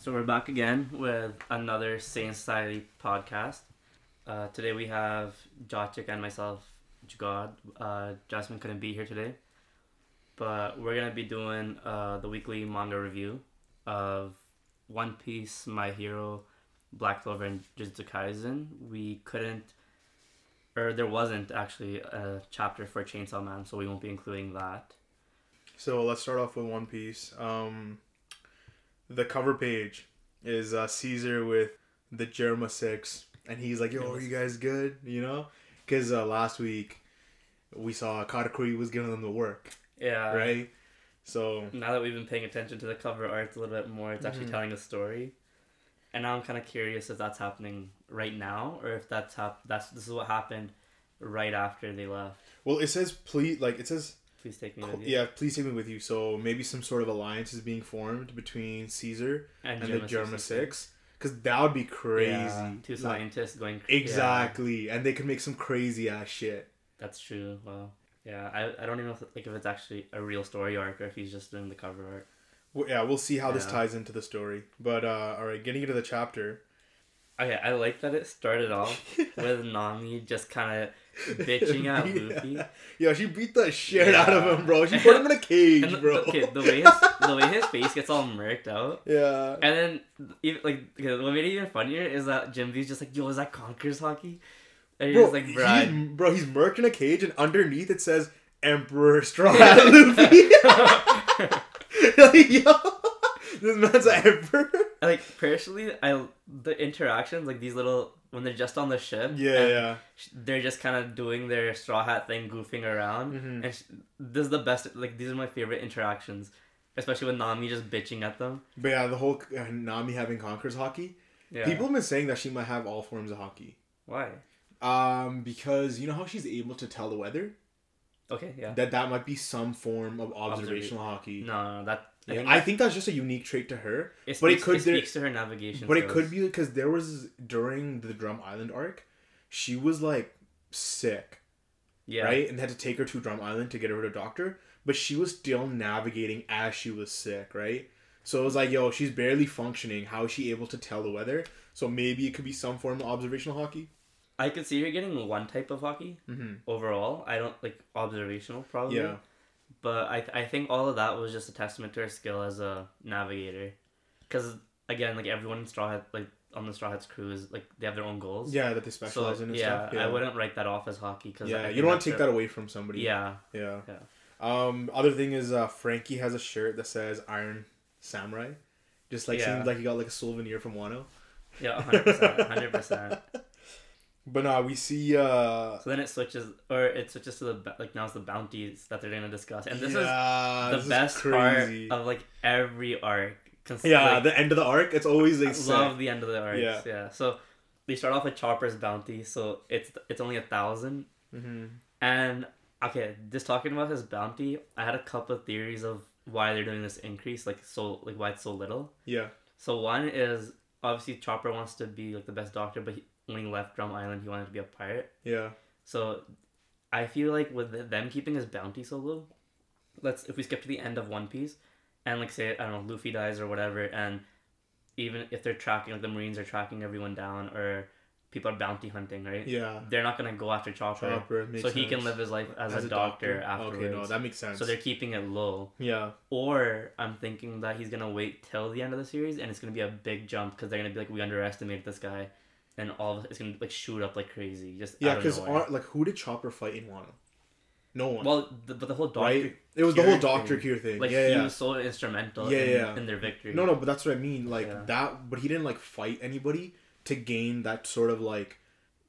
So we're back again with another Sane Society podcast. Uh, today we have Jochik and myself, Jagad. Uh, Jasmine couldn't be here today, but we're gonna be doing uh, the weekly manga review of One Piece, My Hero, Black Clover, and Jujutsu Kaisen. We couldn't, or there wasn't actually a chapter for Chainsaw Man, so we won't be including that. So let's start off with One Piece. Um, the cover page is uh, Caesar with the Germa Six, and he's like, "Yo, are you guys good?" You know, because uh, last week we saw Katakuri was giving them the work, Yeah. right? So now that we've been paying attention to the cover art a little bit more, it's actually Mhm. telling a story. And now I'm kind of curious if that's happening right now or if that's hap- that's this is what happened right after they left. well, it says please, like it says, Please take me with you. yeah, please take me with you. So maybe some sort of alliance is being formed between Caesar and, the Germa Germa 66. Six, because that would be crazy. Yeah, two Like, scientists going yeah, exactly, and they could make some crazy ass shit. that's true. Well, yeah, I, I don't even know if, like if it's actually a real story arc or if he's just doing the cover art. Well, yeah, we'll see how this ties into the story. But uh, all right, getting into the chapter. Okay, I like that it started off with Nami just kind of bitching at Luffy. Yeah, she beat the shit out of him, bro. She put him in a cage, And the, bro. okay, the way his the way his face gets all murked out, Yeah. and then even like what made it even funnier is that Jinbe's just like, "Yo, is that Conquer's Haki?" And Bro, he's like, "Bro, I- he's, bro, he's murked in a cage, and underneath it says Emperor Straw Hat Luffy. like, yo, this man's an emperor. Like personally, I the interactions like these little when they're just on the ship, Yeah, yeah. they're just kind of doing their straw hat thing, goofing around, Mhm. and sh- this is the best. Like these are my favorite interactions, especially with Nami just bitching at them. But yeah, the whole uh, Nami having Conquerors Haki. Yeah. People have been saying that she might have all forms of Haki. Why? Um, because you know how she's able to tell the weather. Okay. Yeah. That that might be some form of observational Haki. No, no, that. Think, I think that's just a unique trait to her. it but it could- it there- to her navigation. But it could be because there was during the Drum Island arc, she was like sick, Yeah. right, and had to take her to Drum Island to get her to a doctor. But she was still navigating as she was sick, right? So it was like, yo, she's barely functioning. How is she able to tell the weather? So maybe it could be some form of observational Haki. I could see her getting one type of Haki Mm-hmm. overall. I don't like observational probably. Yeah. But I I think all of that was just a testament to her skill as a navigator, because again, like everyone in Straw Hat, like on the Straw Hats crew is like they have their own goals. Yeah, that they So specialize in and yeah, stuff. I wouldn't write that off as Haki because Yeah, you don't want to take that away from somebody. Yeah. Yeah. Yeah. Um, other thing is uh, Franky has a shirt that says Iron Samurai. Just like Yeah. seems like he got like a souvenir from Wano. Yeah, hundred percent, hundred percent. But nah, we see uh So then it switches, or it switches to the like now it's the bounties that they're gonna discuss, and this yeah, is this the best crazy. part of like every arc. Cons- yeah, like, the end of the arc, it's always I like love the end of the arcs. Yeah. Yeah. So they start off with Chopper's bounty, so it's it's only a thousand. hmm And okay, just talking about his bounty, I had a couple of theories of why they're doing this increase, like so like why it's so little. Yeah, So one is obviously Chopper wants to be like the best doctor, but he, when he left Drum Island, he wanted to be a pirate. yeah, So I feel like with them keeping his bounty so low, let's if we skip to the end of One Piece, and like say I don't know Luffy dies or whatever, and even if they're tracking like the Marines are tracking everyone down or people are bounty hunting, right? yeah. They're not gonna go after Chopper, Chopper so he can live his life as, a, doctor, afterwards. Okay, no, that makes sense. so they're keeping it low. yeah, Or I'm thinking that he's gonna wait till the end of the series, and it's gonna be a big jump because they're gonna be like, we underestimated this guy, and all of it's gonna like shoot up like crazy. Just yeah. Because like, who did Chopper fight in Wano? No one. well, the, but the whole doctor, right? It was the whole Doctor thing. Cure thing. like yeah, he yeah. was so instrumental Yeah, in, yeah. in their victory. No, no, but that's what I mean. Like Yeah. that, but he didn't like fight anybody to gain that sort of like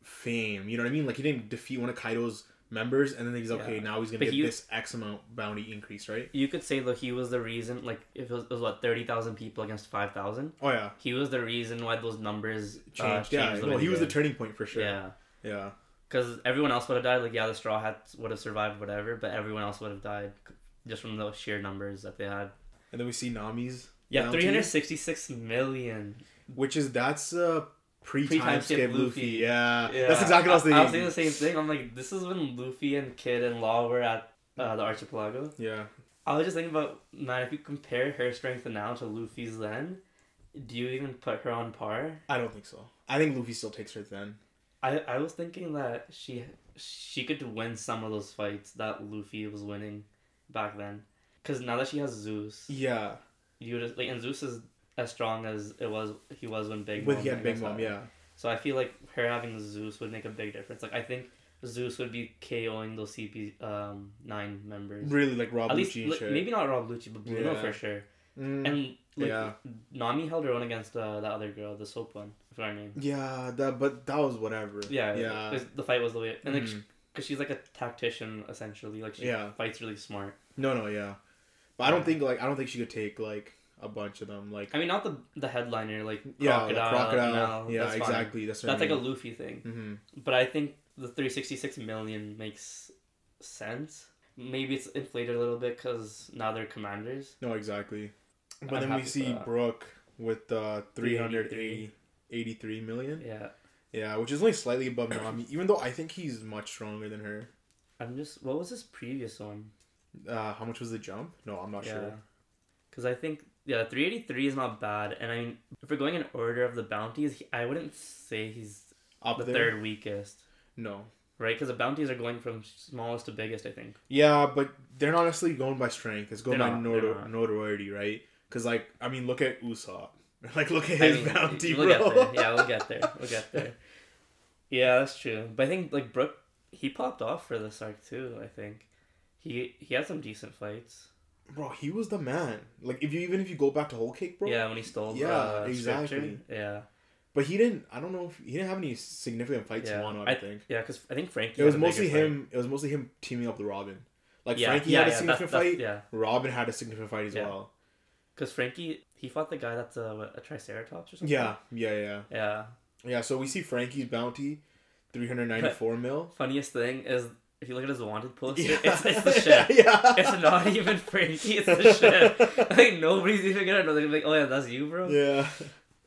fame. You know what I mean? Like he didn't defeat one of Kaido's members, and then he's okay. Yeah. Now he's gonna But get he- this X amount bounty increase, right? You could say though he was the reason. Like if it was, it was what thirty thousand people against five thousand. Oh yeah, he was the reason why those numbers uh, changed. yeah, changed no, way he was the turning point for sure. Yeah, yeah, because everyone else would have died. Like yeah, the Straw Hats would have survived, whatever. But everyone else would have died just from those sheer numbers that they had. And then we see Nami's Yeah, three hundred sixty-six million. which is that's uh pre Pre-time time skip Luffy. Luffy. Yeah. that's exactly what I was thinking. I was thinking the same thing. I'm like, this is when Luffy and Kid and Law were at uh, the archipelago. yeah, I was just thinking about man, if you compare her strength now to Luffy's then, do you even put her on par? I don't think so. I think Luffy still takes her then. I I was thinking that she she could win some of those fights that Luffy was winning back then. Cause now that she has Zeus, Yeah, you would like and Zeus is as strong as it was he was when Big with Mom, I Big Mom. had- Yeah, So I feel like her having Zeus would make a big difference. Like I think Zeus would be KOing those CP um nine members. really like Rob At least Lucci like, maybe not Rob Lucci, but Bruno Yeah. for sure. Mm, And like Yeah. Nami held her own against uh, that other girl, the soap one. I forgot her name. yeah, that but that was whatever. Yeah, yeah, the fight was the way, and like, because she's like a tactician essentially, like she Yeah. fights really smart. no, no, yeah. But I don't think like I don't think she could take like a bunch of them. Like I mean, not the the headliner like yeah, crocodile. crocodile. Mel, yeah, that's fine. exactly. That's That's I like a mean. Luffy thing, hmm but I think the three sixty six million makes sense. Maybe it's inflated a little bit because now they're commanders. No, exactly. But I'm then we see that. Brook with uh, 383. 383 million. Yeah, Yeah, which is only slightly above Nami, even though I think he's much stronger than her. I'm just. What was his previous one? Uh, how much was the jump? No, I'm not yeah, sure. because I think yeah, three eighty three is not bad, and I mean, if we're going in order of the bounties, he, I wouldn't say he's Up the there? third weakest. No. Right, because the bounties are going from smallest to biggest. I think. Yeah, but they're not necessarily going by strength. It's going They're by not, notor- not. notoriety, right? Because, like, I mean, look at Usopp. Like, look at I his mean, bounty, we'll bro. get there. Yeah, we'll get there. We'll get there. Yeah, that's true. But I think like Brook, he popped off for this arc too. I think he he had some decent fights. Bro, he was the man. Like, if you even if you go back to Whole Cake, bro. Yeah, when he stole. Yeah, uh, exactly. Scripture. Yeah, But he didn't. I don't know if he didn't have any significant fights Yeah, Wano. I, I- think yeah, because I think Franky. it was had a bigger mostly fight. him. It was mostly him teaming up with Robin. Like yeah, Franky yeah, had a significant that's- fight. that's- Yeah, Robin had a significant fight as well. because Franky he fought the guy that's a, what, a Triceratops or something. Yeah, yeah, yeah, Yeah. yeah. So we see Franky's bounty, three hundred ninety-four mil. Funniest thing is if you look at his wanted poster, Yeah. it's, it's the ship. yeah, It's not even Franky. It's the ship. Like nobody's even gonna know. They're gonna be like, "Oh yeah, that's you, bro." yeah.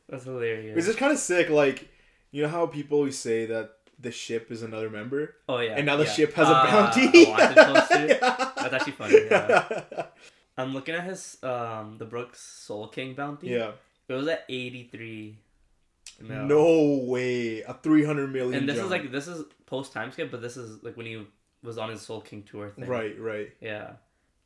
That's hilarious. It's just kind of sick. Like, you know how people always say that the ship is another member, Oh yeah. and now the yeah. ship has Ah, a bounty. a. Yeah. That's actually funny. Yeah. I'm looking at his um the Brook's Soul King bounty. yeah. It was at 83. mil. No way. A three hundred million. And this is like this is post time skip, but this is like when he was on his Soul King tour thing. right, right. Yeah.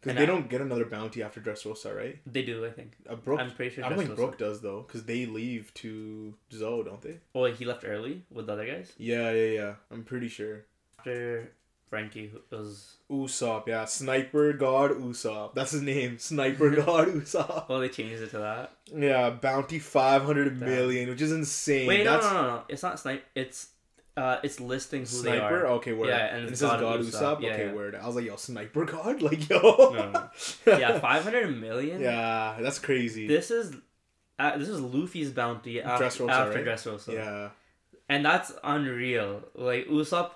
Because they I- don't get another bounty after Dressrosa, right? They do, I think. Uh, Brook. I'm pretty sure. I don't think Brook does though, because they leave to Zou, don't they? Oh, he left early with the other guys Yeah, yeah, yeah. I'm pretty sure. after Franky was. Usopp, yeah, Sniper God Usopp. That's his name, Sniper God Usopp. Oh, they changed it to that. Yeah, bounty five hundred million, which is insane. Wait, no, That's no, no, no. It's not snipe. It's uh, it's listing who Sniper. they are. Okay, word. Yeah, and it it's says God Usopp. Usopp. Yeah, okay, yeah. word. I was like, yo, Sniper God, like yo. No. Yeah, five hundred million. yeah, that's crazy. This is uh, this is Luffy's bounty after, Dressrosa, after right? Dressrosa. yeah, And that's unreal. Like Usopp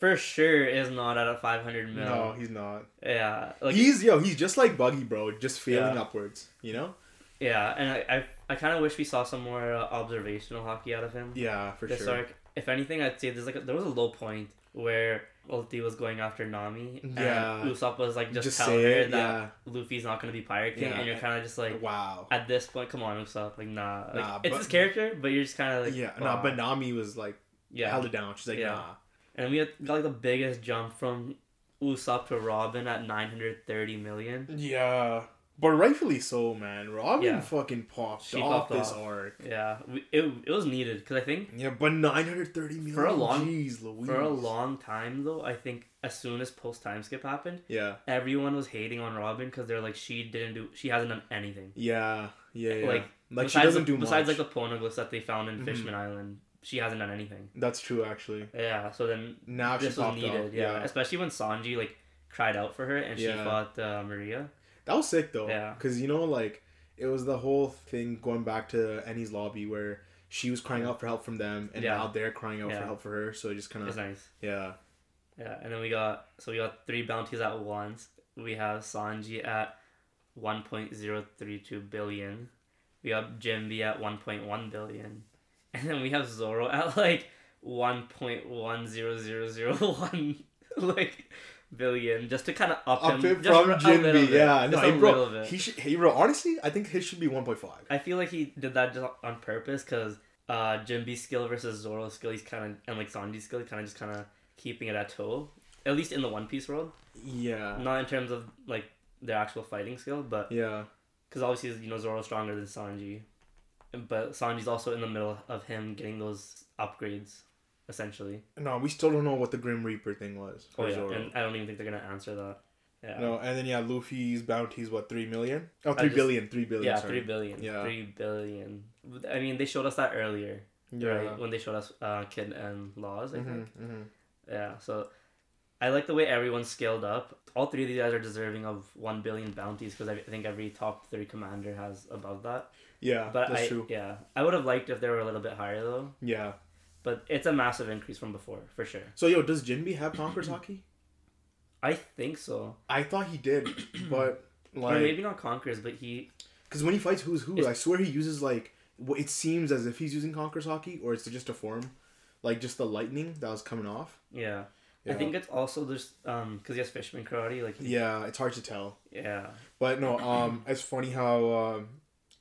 for sure is not at a 500 mil. no, he's not. Yeah. Like he's yo, he's just like Buggy, bro, just failing Yeah. upwards. You know? yeah, and I I, I kind of wish we saw some more uh, observational Haki out of him. Yeah, for this sure. arc. If anything, I'd say there's like a, there was a low point where Ulti was going after Nami, Yeah. and Usopp was like just, Just telling her it, that yeah. Luffy's not gonna be Pirate King, Yeah. and you're kind of just like, wow. at this point, come on, Usopp, like nah, like Nah, it's but- his character, but you're just kind of like, yeah, wow. no, but Nami was like yeah, held it down. She's like, Yeah. nah. and we had, got like the biggest jump from Usopp to Robin at 930 million. Yeah. But rightfully so, man. Robin Yeah. fucking popped She off popped this off. arc. Yeah, it, it was needed because I think Yeah, but 930 million. For a long- Jeez, Louise. for a long time though, I think as soon as post time skip happened, Yeah. everyone was hating on Robin because they're like she didn't do she hasn't done anything. Yeah. Yeah. yeah. Like, Like, she doesn't the, do besides much. like the poneglyphs that they found in Mhm. Fishman Island, she hasn't done anything. That's true, actually. Yeah, so then Now she this was needed. off. Yeah. especially when Sanji like cried out for her and she Yeah. fought uh, Maria. That was sick though. Yeah. Because you know, like it was the whole thing going back to Enies Lobby where she was crying out for help from them, and Yeah. now they're crying out Yeah. for help for her. So it just kind It's of nice. yeah. Yeah, and then we got so we got three bounties at once. We have Sanji at one point zero three two billion. We have Jinbe at one point one billion, and then we have Zoro at like one point one zero zero zero one. like billion just to kind of up, Up him from Jinbe, yeah. No, a bro, he should. Bro. Honestly, I think his should be one point five. I feel like he did that just on purpose because uh, Jinbe's skill versus Zoro's skill, he's kind of and like Sanji's skill, kind of just kind of keeping it at toe. At least in the One Piece world, Yeah. not in terms of like their actual fighting skill, but Yeah. because obviously you know Zoro's stronger than Sanji, but Sanji's also in the middle of him getting those upgrades, essentially. No, we still don't know what the Grim Reaper thing was. Oh yeah, Zoro. and I don't even think they're gonna answer that. Yeah. No, and then yeah, Luffy's bounty's what three million? Oh, I just- billion, three billion. Yeah, sorry. three billion. Yeah. Three billion. I mean, they showed us that earlier, Yeah. right? When they showed us uh, Kid and Laws, I think. Mm-hmm, mm-hmm. Yeah, so I like the way everyone's scaled up. All three of these guys are deserving of one billion bounties because I think every top three commander has above that. Yeah, But that's I, true. yeah, I would have liked if they were a little bit higher though. Yeah. But it's a massive increase from before for sure. So yo, does Jinbe have Conqueror's Haki? I think so, I thought he did, but or like, maybe not Conquerors, but he. because when he fights who's who, I swear he uses like what it seems as if he's using Conqueror's Haki, or it's just a form, like just the lightning that was coming off. Yeah. Yeah. I think it's also just um because he has Fishman karate like he- Yeah, it's hard to tell. yeah But no, um, it's funny how um,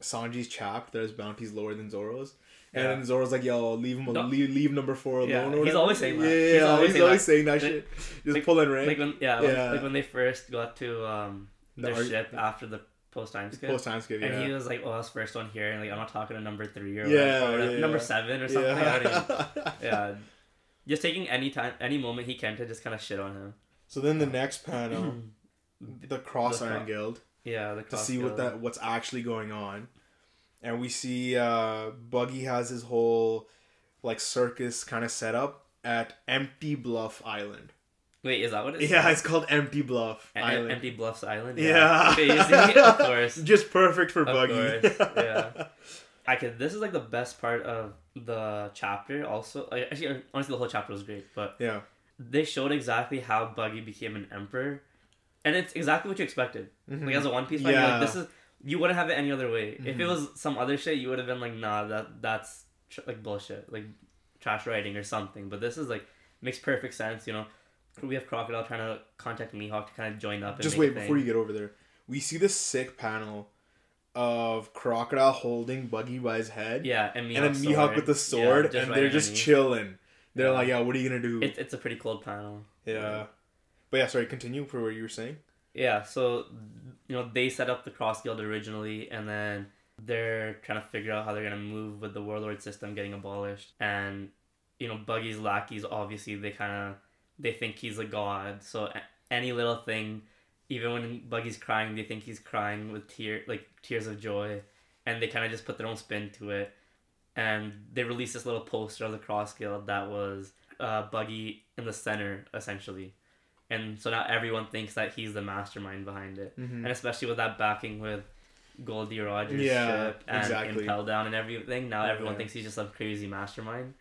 Sanji's chapped that his bounty's lower than Zoro's. And Yeah. Zoro's like, "Yo, leave him, No. leave, leave number four alone." Yeah, or he's whatever. always saying that. Yeah, He's always he's saying always that. saying that Like- shit. Just like- pulling rank. like when yeah, when- like when they first got to um their arg- ship after the post time skip. Post time skip, yeah. And he was like, "Oh, was first one here," and like I'm not talking to number three or Yeah, or yeah, number yeah. seven or something. Yeah. yeah, just taking any time, any moment he can to just kind of shit on him. So then the next panel, the Cross The Iron Guild, Yeah, the to see what that what's actually going on, and we see uh, Buggy has his whole like circus kind of set up at Empty Bluff Island. Wait, is that what it's? Yeah, it's called Empty Bluff E- Island. Empty Bluffs Island. Yeah. See, of course. Just perfect for Of Buggy. course, yeah. I could. This is like the best part of the chapter. Also, like, actually, honestly, the whole chapter was great, but yeah. they showed exactly how Buggy became an emperor, and it's exactly what you expected. Mhm. Like as a One Piece fan, Yeah. like, this is you wouldn't have it any other way. If it Mhm. was some other shit, you would have been like, nah, that that's tr- like bullshit, like trash writing or something. But this is like makes perfect sense. You know, we have Crocodile trying to contact Mihawk to kind of join up. And Just wait before you get over there. We see this sick panel of Crocodile holding Buggy by his head. Yeah, and Mihawk, and then Mihawk with the sword, just and right they're just chilling. They're Yeah. like, "Yeah, what are you gonna do?" It's it's a pretty cold panel. yeah, but yeah, sorry. Continue for what you were saying. Yeah, so you know they set up the Cross Guild originally, and then they're trying to figure out how they're gonna move with the warlord system getting abolished, and you know Buggy's lackeys obviously they kind of they think he's a god, so any little thing, even when Buggy's crying, they think he's crying with tear like tears of joy, and they kind of just put their own spin to it, and they released this little poster of the Cross Guild that was uh, Buggy in the center essentially. And so now everyone thinks that he's the mastermind behind it Mm-hmm. and especially with that backing with Gol D. Roger's Yeah, ship and exactly. Impel Down and everything. Now everyone Yeah. thinks he's just a crazy mastermind.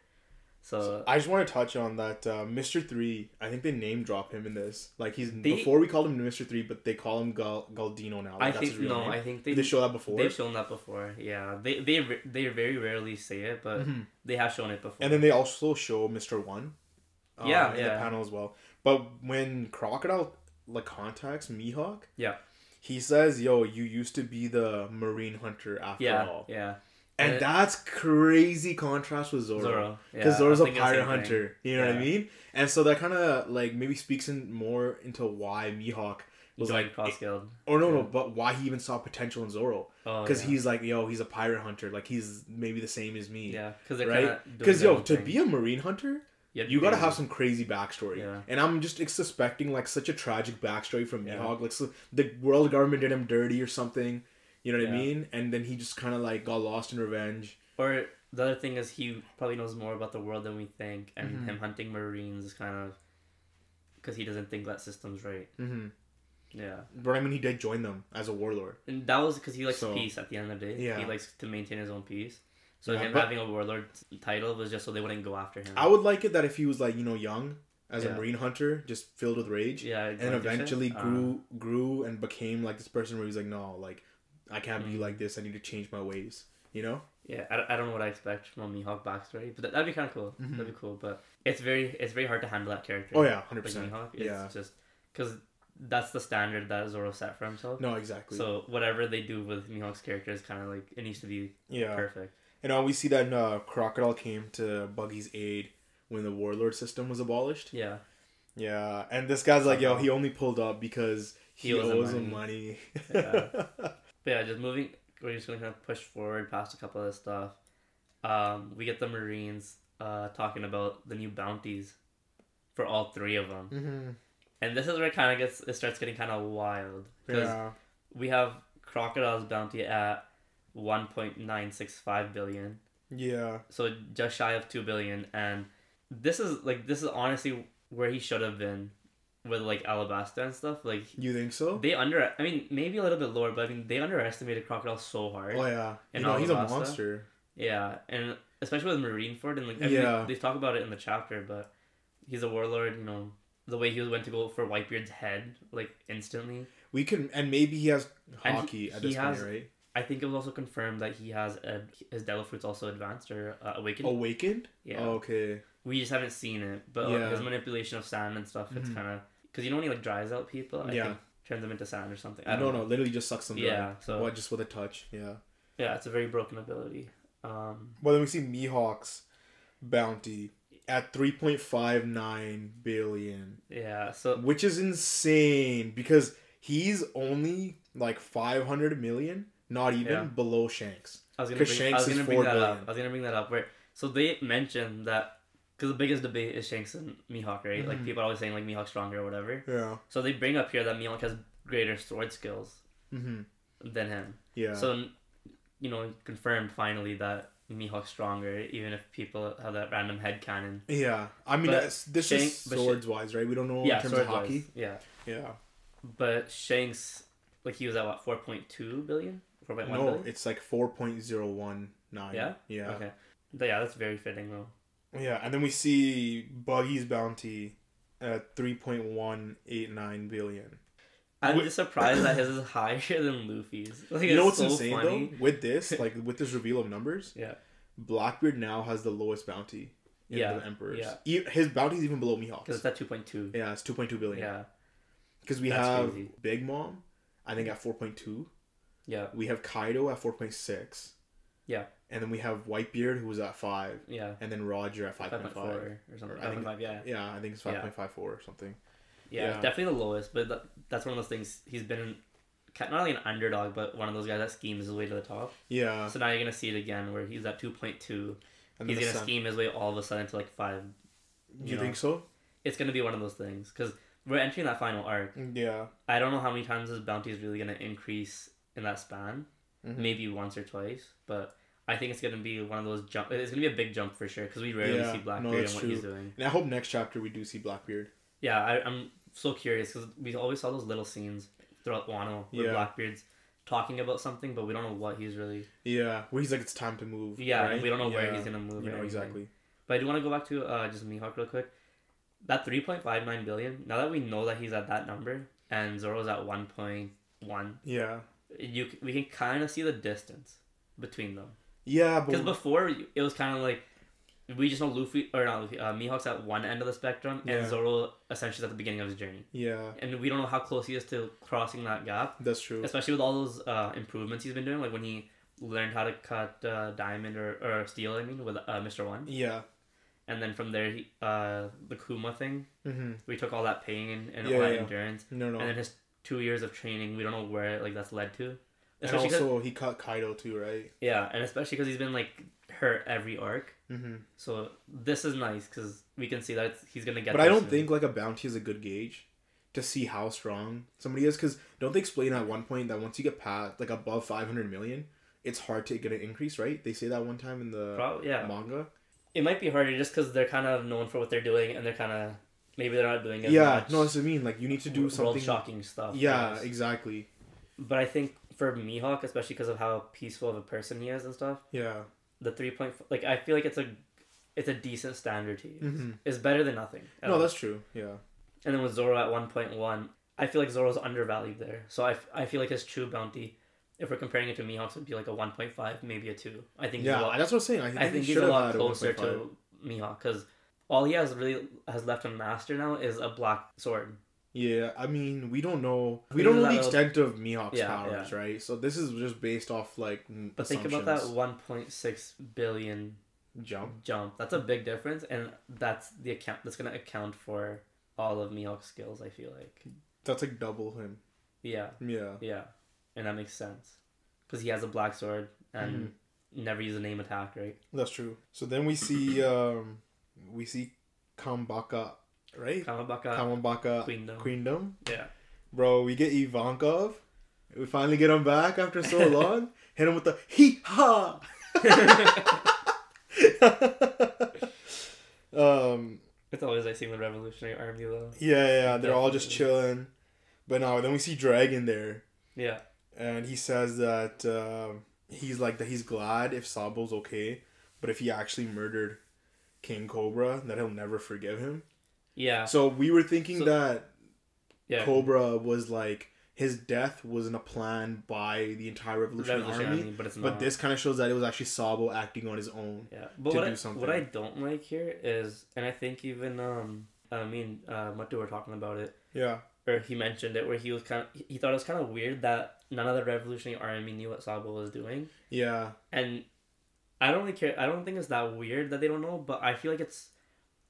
So, I just want to touch on that uh, Mr. Three. I think they name drop him in this. Like he's They- before we called him Mr. Three, but they call him Gal- Galdino now. Like, I that's think no, name. I think they they show that before. they've shown that before. Yeah, they they they very rarely say it, but Mhm. they have shown it before. And then they also show Mr. One. um, Yeah, in yeah. the panel as well. But when Crocodile like contacts Mihawk, Yeah. he says, "Yo, you used to be the Marine Hunter after yeah, all," yeah, and And- that's crazy contrast with Zoro. Because yeah, Zoro's a was thinking the pirate hunter, you know what I mean? And so that kind of like maybe speaks in more into why Mihawk was Joined like, eh, Cross Guild. or no, no, but why he even saw potential in Zoro Oh, because yeah. he's like, yo, he's a pirate hunter, like he's maybe the same as me, yeah, because right? Because yo, to be a marine hunter, yeah, you gotta have some crazy backstory. Yeah. And I'm just suspecting like such a tragic backstory from Yeah. Mihawk. Like so the world government did him dirty or something. You know what I mean? And then he just kind of like got lost in revenge. Or the other thing is he probably knows more about the world than we think, and Mhm. him hunting Marines is kind of because he doesn't think that system's right. Mm-hmm. Yeah, But I mean, he did join them as a warlord. and that was because he likes So- peace. At the end of the day, Yeah. he likes to maintain his own peace. So Yeah, him but- having a warlord title was just so they wouldn't go after him. I would like it that if he was like you know young as a marine hunter, just filled with rage, yeah, and like this shit. eventually Uh, grew grew and became like this person where he's like, no, like I can't be Mm. like this. I need to change my ways. You know? yeah, I, don't- I don't know what I expect from a Mihawk backstory, but that, that'd be kind of cool. Mhm. That'd be cool, but it's very it's very hard to handle that character. Oh yeah, hundred percent. Mihawk. It's Yeah. just because that's the standard that Zoro set for himself. No, exactly. So whatever they do with Mihawk's character is kind of like it needs to be yeah, perfect. And uh, we see that uh, Crocodile came to Buggy's aid when the warlord system was abolished. Yeah, Yeah, and this guy's like, yo, he only pulled up because he, He owes him money. Yeah. but yeah, just moving. We're just gonna kind of push forward past a couple of this stuff. Um, we get the Marines uh, talking about the new bounties for all three of them, hmm and this is where it kind of gets it starts getting kind of wild because Yeah. we have Crocodile's bounty at one point nine six five billion, Yeah. so just shy of two billion, and this is like this is honestly where he should have been with like Alabasta and stuff. Like You think so? they under, I mean maybe a little bit lower, but I mean they underestimated Crocodile so hard. oh yeah. You know, he's a monster. Yeah, and especially with Marineford and like I mean, Yeah. they, they talk about it in the chapter, but he's a warlord. You know the way he went to go for Whitebeard's head like instantly. We can, and maybe he has And he- Haki at he this has- point, right? I think it was also confirmed that he has a, his Devil Fruit's also advanced or uh, awakened. Awakened. yeah, Oh, okay. we just haven't seen it, but Yeah. like, his manipulation of sand and stuff, it's Mhm. kind of because you know when he like dries out people, I Yeah. think turns them into sand or something. I No, don't no, know. literally just sucks them dry. Yeah, so What, just with a touch. Yeah. yeah, it's a very broken ability. Um, Well, then we see Mihawk's bounty at 3.59 billion, yeah, so which is insane because he's only like 500 million, not even Yeah. below Shanks. I was gonna bring, Shanks I was is gonna bring that billion. up. I was gonna bring that up. Where so they mentioned that because the biggest debate is Shanks and Mihawk, right? Like Mhm. people are always saying like Mihawk's stronger or whatever. Yeah. So they bring up here that Mihawk has greater sword skills Mm-hmm. than him. Yeah. So you know, confirmed finally that Mihawk's stronger, even if people have that random head canon. yeah. I mean, this Shank- is swords wise, right? We don't know yeah, in terms of sword-wise. Yeah, Yeah. but Shanks, like he was at what four point two billion, four point No, billion. it's like 4.019. Yeah? Yeah. Okay, but yeah, that's very fitting though. Yeah, and then we see Buggy's bounty at 3.189 billion. I'm just surprised that his is higher than Luffy's. Like, you know what's so insane funny. though? With this, like with this reveal of numbers, Yeah. Blackbeard now has the lowest bounty in Yeah, the Emperors. yeah. E- His bounty's even below Because Mihawk's. it's at 2.2. Yeah, it's 2.2 billion. Yeah. Because we That's have crazy. Big Mom, I think at 4.2. Yeah. We have Kaido at 4.6. Yeah. And then we have Whitebeard who was at 5. Yeah. And then Roger at 5.5. 5.4 or something. Or I think- 5.5, yeah. Yeah, I think it's Yeah. 5.54 or something. yeah. yeah. definitely the lowest, but that's one of those things. He's been not only an underdog, but one of those guys that schemes his way to the top. Yeah. So now you're going to see it again where he's at 2.2. And He's going to Sun- scheme his way all of a sudden to like 5. You know. think so? It's going to be one of those things. Because we're entering that final arc. Yeah. I don't know how many times his bounty is really going to increase in that span. Mhm. maybe once or twice, but I think it's gonna be one of those jump. It's gonna be a big jump for sure because we rarely Yeah, see no, Blackbeard and that's what he's doing. And I hope next chapter we do see Blackbeard. Yeah, I, I'm so curious because we always saw those little scenes throughout Wano where Yeah. Blackbeard's talking about something, but we don't know what he's really. Yeah, where he's like, it's time to move. Yeah, right? we don't know where he's gonna move. You know exactly. But I do want to go back to uh, just Mihawk real quick. That 3.59 billion. Now that we know that he's at that number and Zoro's at 1.1, Yeah. You we can kind of see the distance between them. Yeah, Because before it was kind of like we just know Luffy or not Luffy, uh, Mihawk's at one end of the spectrum, and Yeah. Zoro essentially is at the beginning of his journey, yeah, and we don't know how close he is to crossing that gap. that's true. Especially with all those uh, improvements he's been doing, like when he learned how to cut uh, diamond or, or steel. I mean, with uh, Mister One, Yeah. and then from there, he, uh, the Kuma thing, Mm-hmm. we took all that pain and Yeah, all that yeah. endurance, No, no. and then his two years of training, we don't know where like that's led to. and also, he cut Kaido too, right? yeah, and especially because he's been like hurt every arc. Mm-hmm. So this is nice because we can see that he's gonna get. But I don't soon. think like a bounty is a good gauge to see how strong somebody is. Because don't they explain at one point that once you get past like above five hundred million, it's hard to get an increase, right? They say that one time in the Probably, yeah. manga. It might be harder just because they're kind of known for what they're doing, and they're kind of maybe they're not doing as Yeah, much. no, that's what I mean. Like you need to do world something. shocking stuff. Yeah, exactly. but I think for Mihawk, especially because of how peaceful of a person he is and stuff, Yeah. the three point like I feel like it's a it's a decent standard to use. Mm-hmm. It's better than nothing. No, all. that's true. Yeah. And then with Zoro at one point one, I feel like Zoro's undervalued there. So I, I feel like his true bounty, if we're comparing it to Mihawk's, would be like a one point five, maybe a two. I think. he's a Yeah, lot- that's what I'm saying. I think, I think he he's a lot closer 1.5. to Mihawk because all he has really has left to master now is a black sword. Yeah, I mean, we don't know. We Because don't know the extent of Mihawk's Yeah, powers, right? So this is just based off like. But think about that 1.6 billion jump. jump. That's a big difference, and that's the account that's gonna account for all of Mihawk's skills. I feel like. That's like double him. Yeah, Yeah. yeah, and that makes sense because he has a black sword and never use a name attack, right? That's true. So then we see um we see Kambaka, right? Kamabaka Kamabaka Queendom. Queendom. Yeah. Bro, we get Ivankov. We finally get him back after so long. Hit him with the hee ha. um It's always like seeing the Revolutionary Army though. yeah, yeah, they're all just chilling. But now then we see Dragon there Yeah. and he says that um he's like that he's glad if Sabo's okay, but if he actually murdered King Cobra, that he'll never forgive him. Yeah. So we were thinking So- that Yeah. Cobra was like his death wasn't a plan by the entire Revolutionary, Revolutionary Army, Army, but it's not. but this kind of shows that it was actually Sabo acting on his own. Yeah, but to what do I, something. what I don't like here is, and I think even um, I mean, uh, Matu were talking about it, Yeah, or he mentioned it, where he was kind of he thought it was kind of weird that none of the Revolutionary Army knew what Sabo was doing, yeah, and I don't really care. I don't think it's that weird that they don't know, but I feel like it's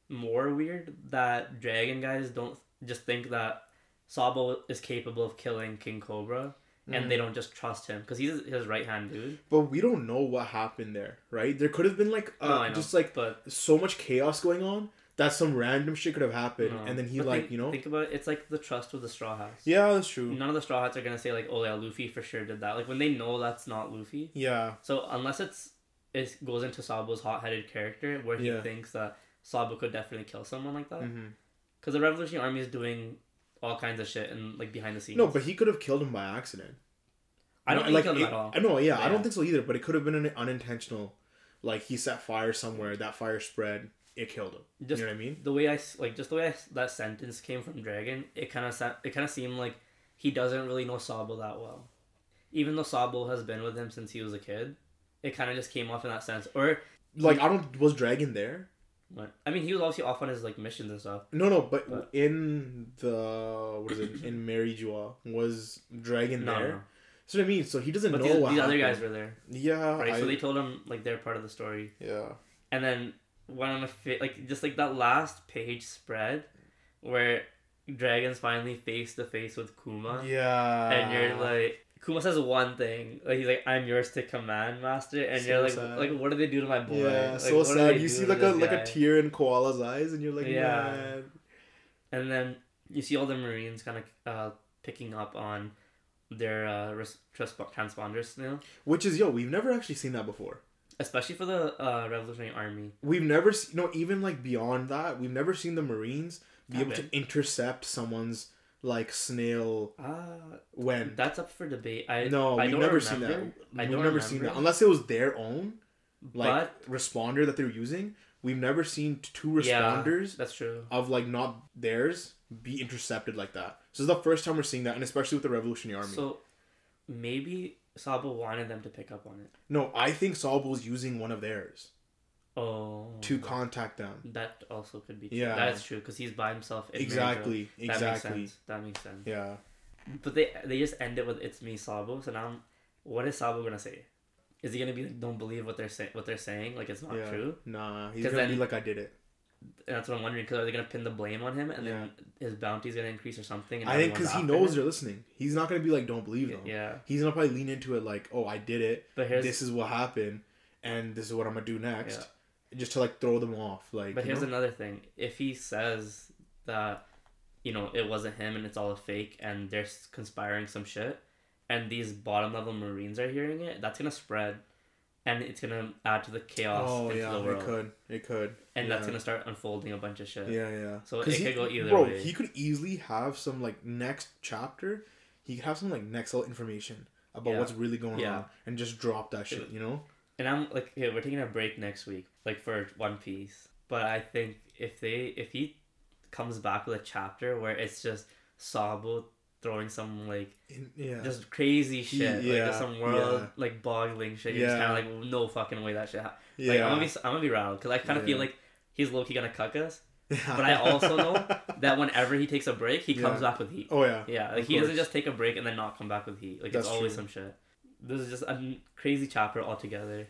more weird that Dragon guys don't just think that Sabo is capable of killing King Cobra. And they don't just trust him because he's his right hand dude. but we don't know what happened there, right? There could have been like uh, No, know. just like But so much chaos going on that some random shit could have happened, no. and then he But like think, you know, think about it. It's like the trust with the Straw Hats. yeah, that's true. None of the Straw Hats are gonna say like, "Oh yeah, Luffy for sure did that." Like when they know that's not Luffy. Yeah, So unless it's it goes into Sabo's hot-headed character where he Yeah. thinks that Sabo could definitely kill someone like that, mm-hmm. because the Revolutionary Army is doing all kinds of shit and like behind the scenes. no, but he could have killed him by accident. I don't No, think like he killed him it- at all. I know, yeah, I don't think so either. But it could have been an unintentional, like he set fire somewhere. That fire spread. It killed him. Just you know what I mean? the way I like, just the way I that sentence came from Dragon, it kind of it kind of seemed like he doesn't really know Sabo that well, even though Sabo has been with him since he was a kid. It kind of just came off in that sense, or Like I don't. Was Dragon there? what? I mean, he was obviously off on his like missions and stuff. No, no. But, But- in the what is it? In Mary Geoise was Dragon No, there? no, what I mean. So he doesn't but know these, what these other guys were there, Yeah. right? I- so they told him like they're part of the story, yeah. and then one of my fa- like just like that last page spread where Dragon's finally face to face with Kuma. Yeah. and you're like Kuma says one thing, like he's like, "I'm yours to command, master," and So you're like, sad. "Like, what do they do to my boy?" Yeah, Like, so sad. You see like a this like guy?" a tear in Koala's eyes, and you're like, Yeah. man. and then you see all the Marines kind of uh, picking up on their uh, res- transp- transponders now, Which is yo, we've never actually seen that before. especially for the uh, Revolutionary Army. We've never seen, no, even like beyond that, we've never seen the Marines be able to intercept someone's like snail Uh, when. that's up for debate. I no, I we've never remember. seen that. I We've never seen that unless it was their own like but responder that they're using. We've never seen two Yeah. responders that's true. of like not theirs be intercepted like that. So this is the first time we're seeing that, and especially with the Revolutionary Army. So maybe Sabo wanted them to pick up on it. no, I think Sabo was using one of theirs Oh, to contact them. That also could be true. Yeah. That's true because he's by himself. Exactly, That makes sense. That makes sense. Yeah. But they they just end it with "It's me, Sabo." So now, I'm- what is Sabo gonna say? Is he gonna be like, "Don't believe what they're saying"? What they're saying, like it's not yeah. true. Nah, he's gonna be then- like I did it. And that's what I'm wondering. Because are they gonna pin the blame on him, and then his bounty's gonna increase or something? And I think because he knows they're listening. He's not gonna be like, "Don't believe Yeah, them." yeah. He's gonna probably lean into it like, "Oh, I did it. But here's this is what happened, and this is what I'm gonna do next," just to like throw them off. Like, But here's know? another thing. If he says that, you know, it wasn't him and it's all a fake and they're conspiring some shit, and these bottom level Marines are hearing it, that's gonna spread, and it's gonna add to the chaos oh into yeah, the it could, it could, and yeah. that's gonna start unfolding a bunch of shit. Yeah, yeah. So it 'Cause could he- go either bro, way. he could easily have some like next chapter. He could have some like next level information about Yeah. what's really going Yeah. on, and just drop that shit. You know? And I'm like, okay, we're taking a break next week, like for One Piece. But I think if they, if he comes back with a chapter where it's just Sabo throwing some like yeah. just crazy shit, like just some world yeah. like boggling shit. You're just Yeah. kind of like, no fucking way that shit. hap-" yeah. Like I'm gonna be, I'm gonna be rattled because I kind of Yeah. feel like he's low key gonna cuck us, but I also know that whenever he takes a break, he comes Yeah. back with heat. Oh yeah. Yeah, like Of he doesn't just take a break and then not come back with heat. Like That's it's always true. some shit. This is just a crazy chapter altogether.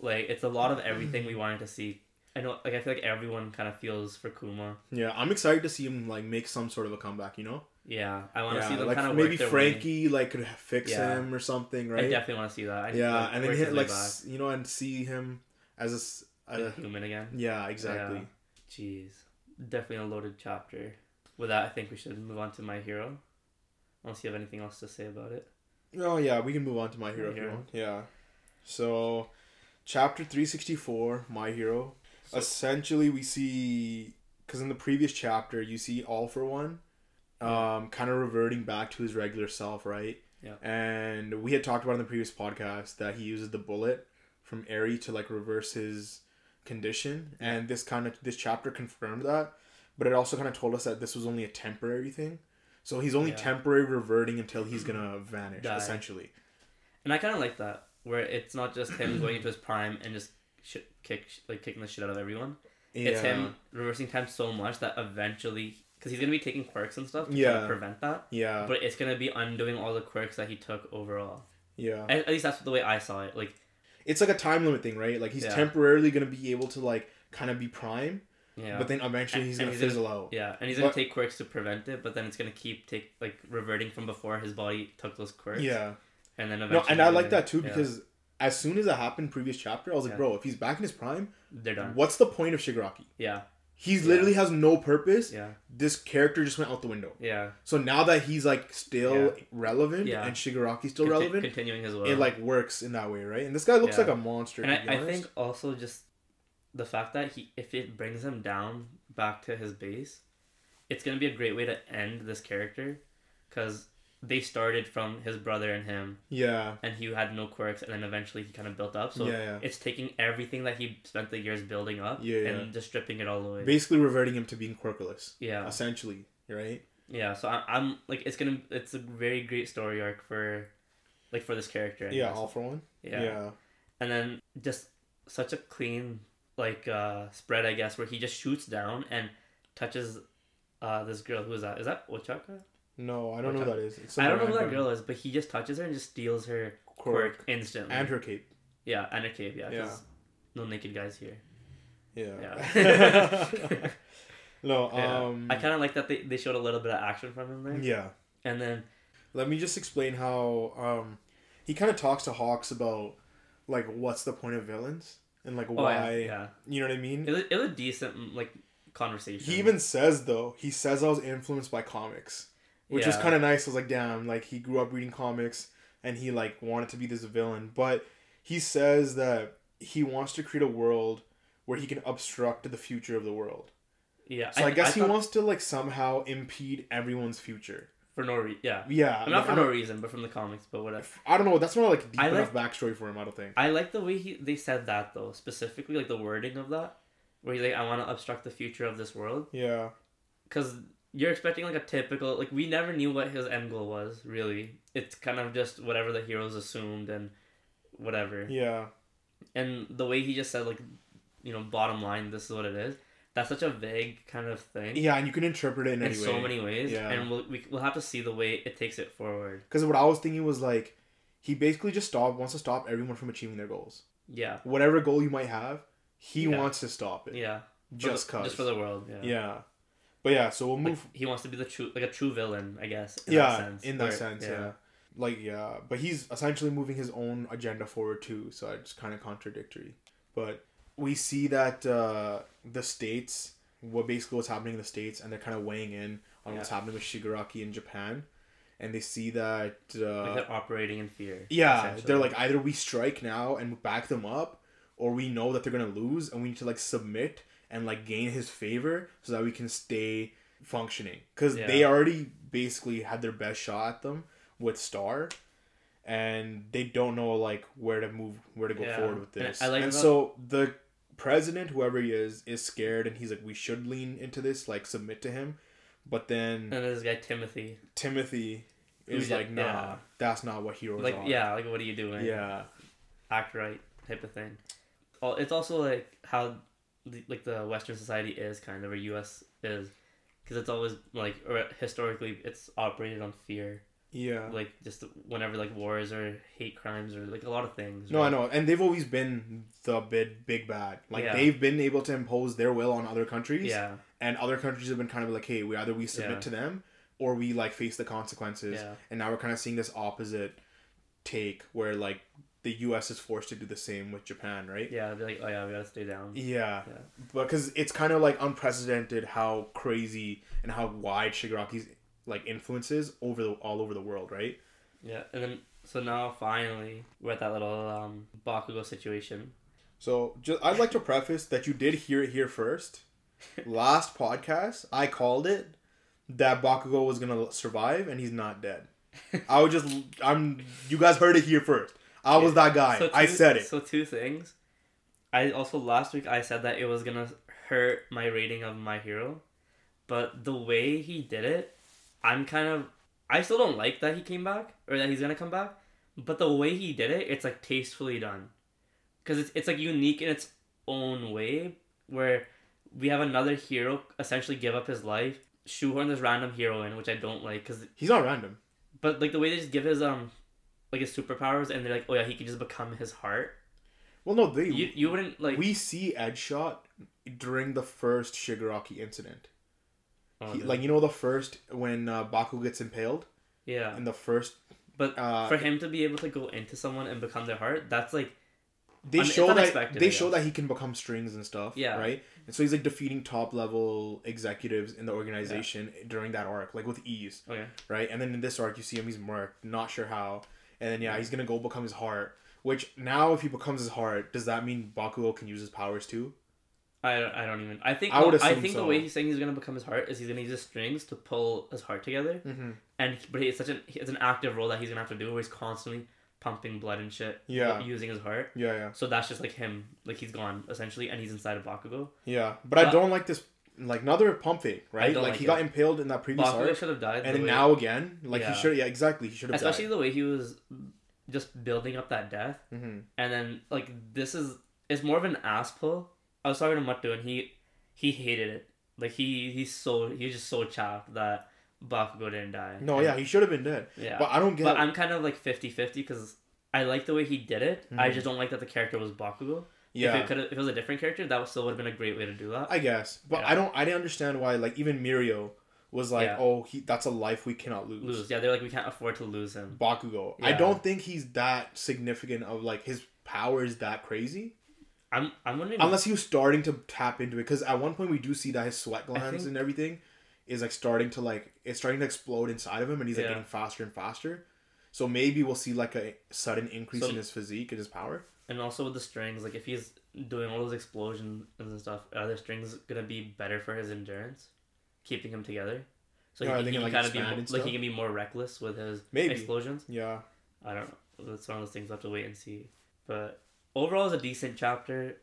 Like it's a lot of everything we mm. wanted to see. I know, like I feel like everyone kind of feels for Kuma. Yeah, I'm excited to see him like make some sort of a comeback. You know. Yeah, I want to yeah, see them like kind of maybe work their way. Franky like could fix Yeah. him or something, right? I definitely want to see that. I, yeah, like, and then hit like s- you know and see him as a- human again. yeah exactly. Yeah. Jeez, definitely a loaded chapter. With that, I think we should move on to my hero. Unless you have anything else to say about it. Oh yeah, we can move on to my hero My if you Hero. want. Yeah. So, chapter three sixty four, my hero. So- Essentially, we see because in the previous chapter you see all for one, um, kind of reverting back to his regular self, right? Yeah. And we had talked about in the previous podcast that he uses the bullet from Eri to like reverse his condition, and this kind of this chapter confirmed that, but it also kind of told us that this was only a temporary thing. So he's only Yeah. temporary reverting until he's gonna vanish, Die. essentially. And I kind of like that, where it's not just him going into his prime and just shit, kick like kicking the shit out of everyone. It's him reversing time so much that eventually, because he's gonna be taking quirks and stuff to kind Yeah. of prevent that, Yeah, but it's gonna be undoing all the quirks that he took overall. yeah. At, at least that's the way I saw it. Like, It's like a time limit thing, right? Like he's Yeah. temporarily gonna be able to like kind of be prime, yeah, but then eventually he's and gonna he's gonna- fizzle out. yeah, and he's gonna but- take quirks to prevent it, but then it's gonna keep take like reverting from before his body took those quirks. Yeah. and then No, and I like that too yeah, because as soon as it happened previous chapter, I was like, Yeah. bro, if he's back in his prime, they're done. what's the point of Shigaraki? Yeah, He's Yeah. literally has no purpose. yeah, This character just went out the window. yeah. So now that he's like still Yeah. relevant Yeah. and Shigaraki's still relevant, continuing as well. it like works in that way, right? And this guy looks Yeah. like a monster. and I, I think also just the fact that he if it brings him down back to his base it's going to be a great way to end this character because they started from his brother and him yeah, and he had no quirks and then eventually he kind of built up so yeah, yeah. it's taking everything that he spent the years building up Yeah, yeah. and just stripping it all away Basically reverting him to being quirkless, yeah essentially, right? yeah so I, i'm like it's gonna it's a very great story arc for like for this character I Yeah, guess. all for one. yeah yeah. and then just such a clean like uh spread i guess where he just shoots down and touches uh this girl who is that is that Ochaco No, I don't know who that is. I don't know who that girl is but he just touches her and just steals her quirk. quirk instantly and her cape. yeah and her cape yeah, Yeah. no naked guys here Yeah. Yeah. no, Yeah. um i kind of like that they, they showed a little bit of action from him there Yeah. and then Let me just explain how um he kind of talks to Hawks about like what's the point of villains and like oh why yeah, yeah. you know what I mean? It, was, it was a decent mm, like conversation He even says though, he says I was influenced by comics, which is Yeah. kind of nice. I was like, damn, like he grew up reading comics and he like wanted to be this villain, but he says that he wants to create a world where he can obstruct the future of the world. yeah So I, guess he thought wants to like somehow impede everyone's future. For no reason yeah Yeah, not for no reason but from the comics but whatever I don't know. That's not like deep I enough backstory for him. I don't think. I like the way he they said that though, specifically like the wording of that, where he's like, "I want to obstruct the future of this world," Yeah, because you're expecting like a typical like we never knew what his end goal was really. It's kind of just whatever the heroes assumed and whatever. yeah, And the way he just said like, you know, bottom line, this is what it is. That's such a vague kind of thing yeah, and you can interpret it in, in any so way. many ways, Yeah. and we'll we, we'll have to see the way it takes it forward. Because what I was thinking was like, he basically just stop wants to stop everyone from achieving their goals. Yeah, Whatever goal you might have, he Yeah. wants to stop it. yeah, For Just the- cause. just for the world. Yeah. yeah. But yeah, so we'll Like, move. he wants to be the true like a true villain, I guess. In yeah, that sense, in that where- sense, yeah. Like yeah, but he's essentially moving his own agenda forward too, so it's kind of contradictory. But we see that uh, the states, what basically what's happening in the states, and they're kind of weighing in on what's happening with Shigaraki in Japan, and they see that uh, Like they're operating in fear. Yeah, they're like either we strike now and back them up, or we know that they're gonna lose and we need to like submit and like gain his favor so that we can stay functioning. Because Yeah. they already basically had their best shot at them with Star, and they don't know like where to move, where to go Yeah. forward with And this. I like and about- so the president, whoever he is, is scared and he's like, we should lean into this, like submit to him. But then and there's this guy Timothy. Timothy is like, nah, yeah. that's not what heroes Like are. yeah, like what are you doing? Yeah. Act right type of thing. It's also like how like the Western society is kind of or U.S. is, because it's always like or historically it's operated on fear. Yeah. Like just whenever like wars or hate crimes or like a lot of things. No, I know, and they've always been the big, big bad. Like Yeah. they've been able to impose their will on other countries, Yeah, and other countries have been kind of like, hey, we either we submit Yeah. to them or we like face the consequences. yeah, And now we're kind of seeing this opposite take where like the U.S. is forced to do the same with Japan, right? yeah. They're like, oh yeah, we gotta stay down. Yeah, Yeah. because it's kind of like unprecedented how crazy and how wide Shigaraki's like influences over the all over the world, right? Yeah, and then so now finally we're at that little um Bakugo situation. So just I'd like to preface that you did hear it here first. Last podcast, I called it that Bakugo was gonna survive and he's not dead. I would just I'm you guys heard it here first. I was that guy. So I said it. So two things. I also last week I said that it was gonna hurt my rating of my hero, but the way he did it, I'm kind of I still don't like that he came back or that he's gonna come back, but the way he did it, it's like tastefully done, because it's it's like unique in its own way where we have another hero essentially give up his life, shoehorn this random hero in, which I don't like because He's not random. but like the way they just give his um like his superpowers and they're like oh yeah he can just become his heart. Well, no, they You you wouldn't like we see Edgeshot during the first Shigaraki incident. Oh, He, no. like you know the first when uh, Baku gets impaled yeah, in the first. but Uh, for him to be able to go into someone and become their heart, that's like they Un- show that they show that he can become strings and stuff. Yeah. Right. And so he's like defeating top level executives in the organization during that arc, like with ease. okay. Right. And then in this arc, you see him. He's murked. Not sure how. And then yeah, he's gonna go become his heart. Which now, if he becomes his heart, does that mean Bakugo can use his powers too? I don't, I don't even. I think I would I think the way he's saying he's gonna become his heart is he's gonna use his strings to pull his heart together, Mm-hmm. and but it's such an it's an active role that he's gonna have to do where he's constantly pumping blood and shit. Yeah. Using his heart, Yeah. Yeah. so that's just like him, like he's gone essentially, and he's inside of Bakugo. Yeah. But I don't like this. Like another pump fake, right? Like, like he it. got impaled in that previous Bakugo should have died, and way- now again, like Yeah. he should. Yeah, exactly. He should have especially died. the way he was just building up that death. Mm-hmm. and then like this is it's more of an ass pull. I was talking to Muttu and he he hated it. Like he he's so he's just so chapped that Bakugo didn't die. No, And- yeah, he should have been dead. yeah. But I don't get. But I'm kind of like 50-50 because I like the way he did it. I Mhm. just don't like that the character was Bakugo. yeah, If it could if it was a different character, that would still would have been a great way to do that. I guess, but Yeah. I don't. I didn't understand why. Like even Mirio was like, Yeah. "Oh, he that's a life we cannot lose." lose. Yeah, they're like we can't afford to lose him. Bakugo. I don't think he's that significant of like his power is that crazy. I'm I'm wondering Unless he was starting to tap into it, because at one point we do see that his sweat glands and everything is like starting to like it's starting to explode inside of him, and he's like Yeah. getting faster and faster. So maybe we'll see like a sudden increase So- in his physique and his power. and also with the strings, like if he's doing all those explosions and stuff, are the strings gonna be better for his endurance, keeping him together? So he, he can, like, kind of be more, like he can be more reckless with his Maybe. explosions. Yeah. I don't know. That's one of those things we'll have to wait and see. But overall, it's a decent chapter.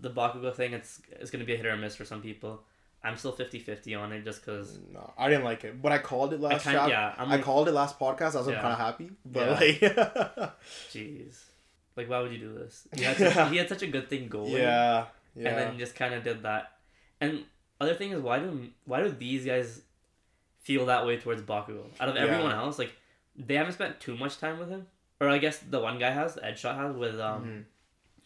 The Bakugo thing, it's it's gonna be a hit or miss for some people. I'm still 50-50 on it just because No, I didn't like it, but I called it I last kind chap- yeah I'm I called it last podcast. I was Yeah. kind of happy, but Yeah. like, jeez, like why would you do this? He had such, he had such a good thing going. yeah, yeah. and then just kind of did that. And other thing is, why do why do these guys feel that way towards Bakugo? Out of everyone else, like they haven't spent too much time with him, or I guess the one guy has, Edgeshot has with um Mhm.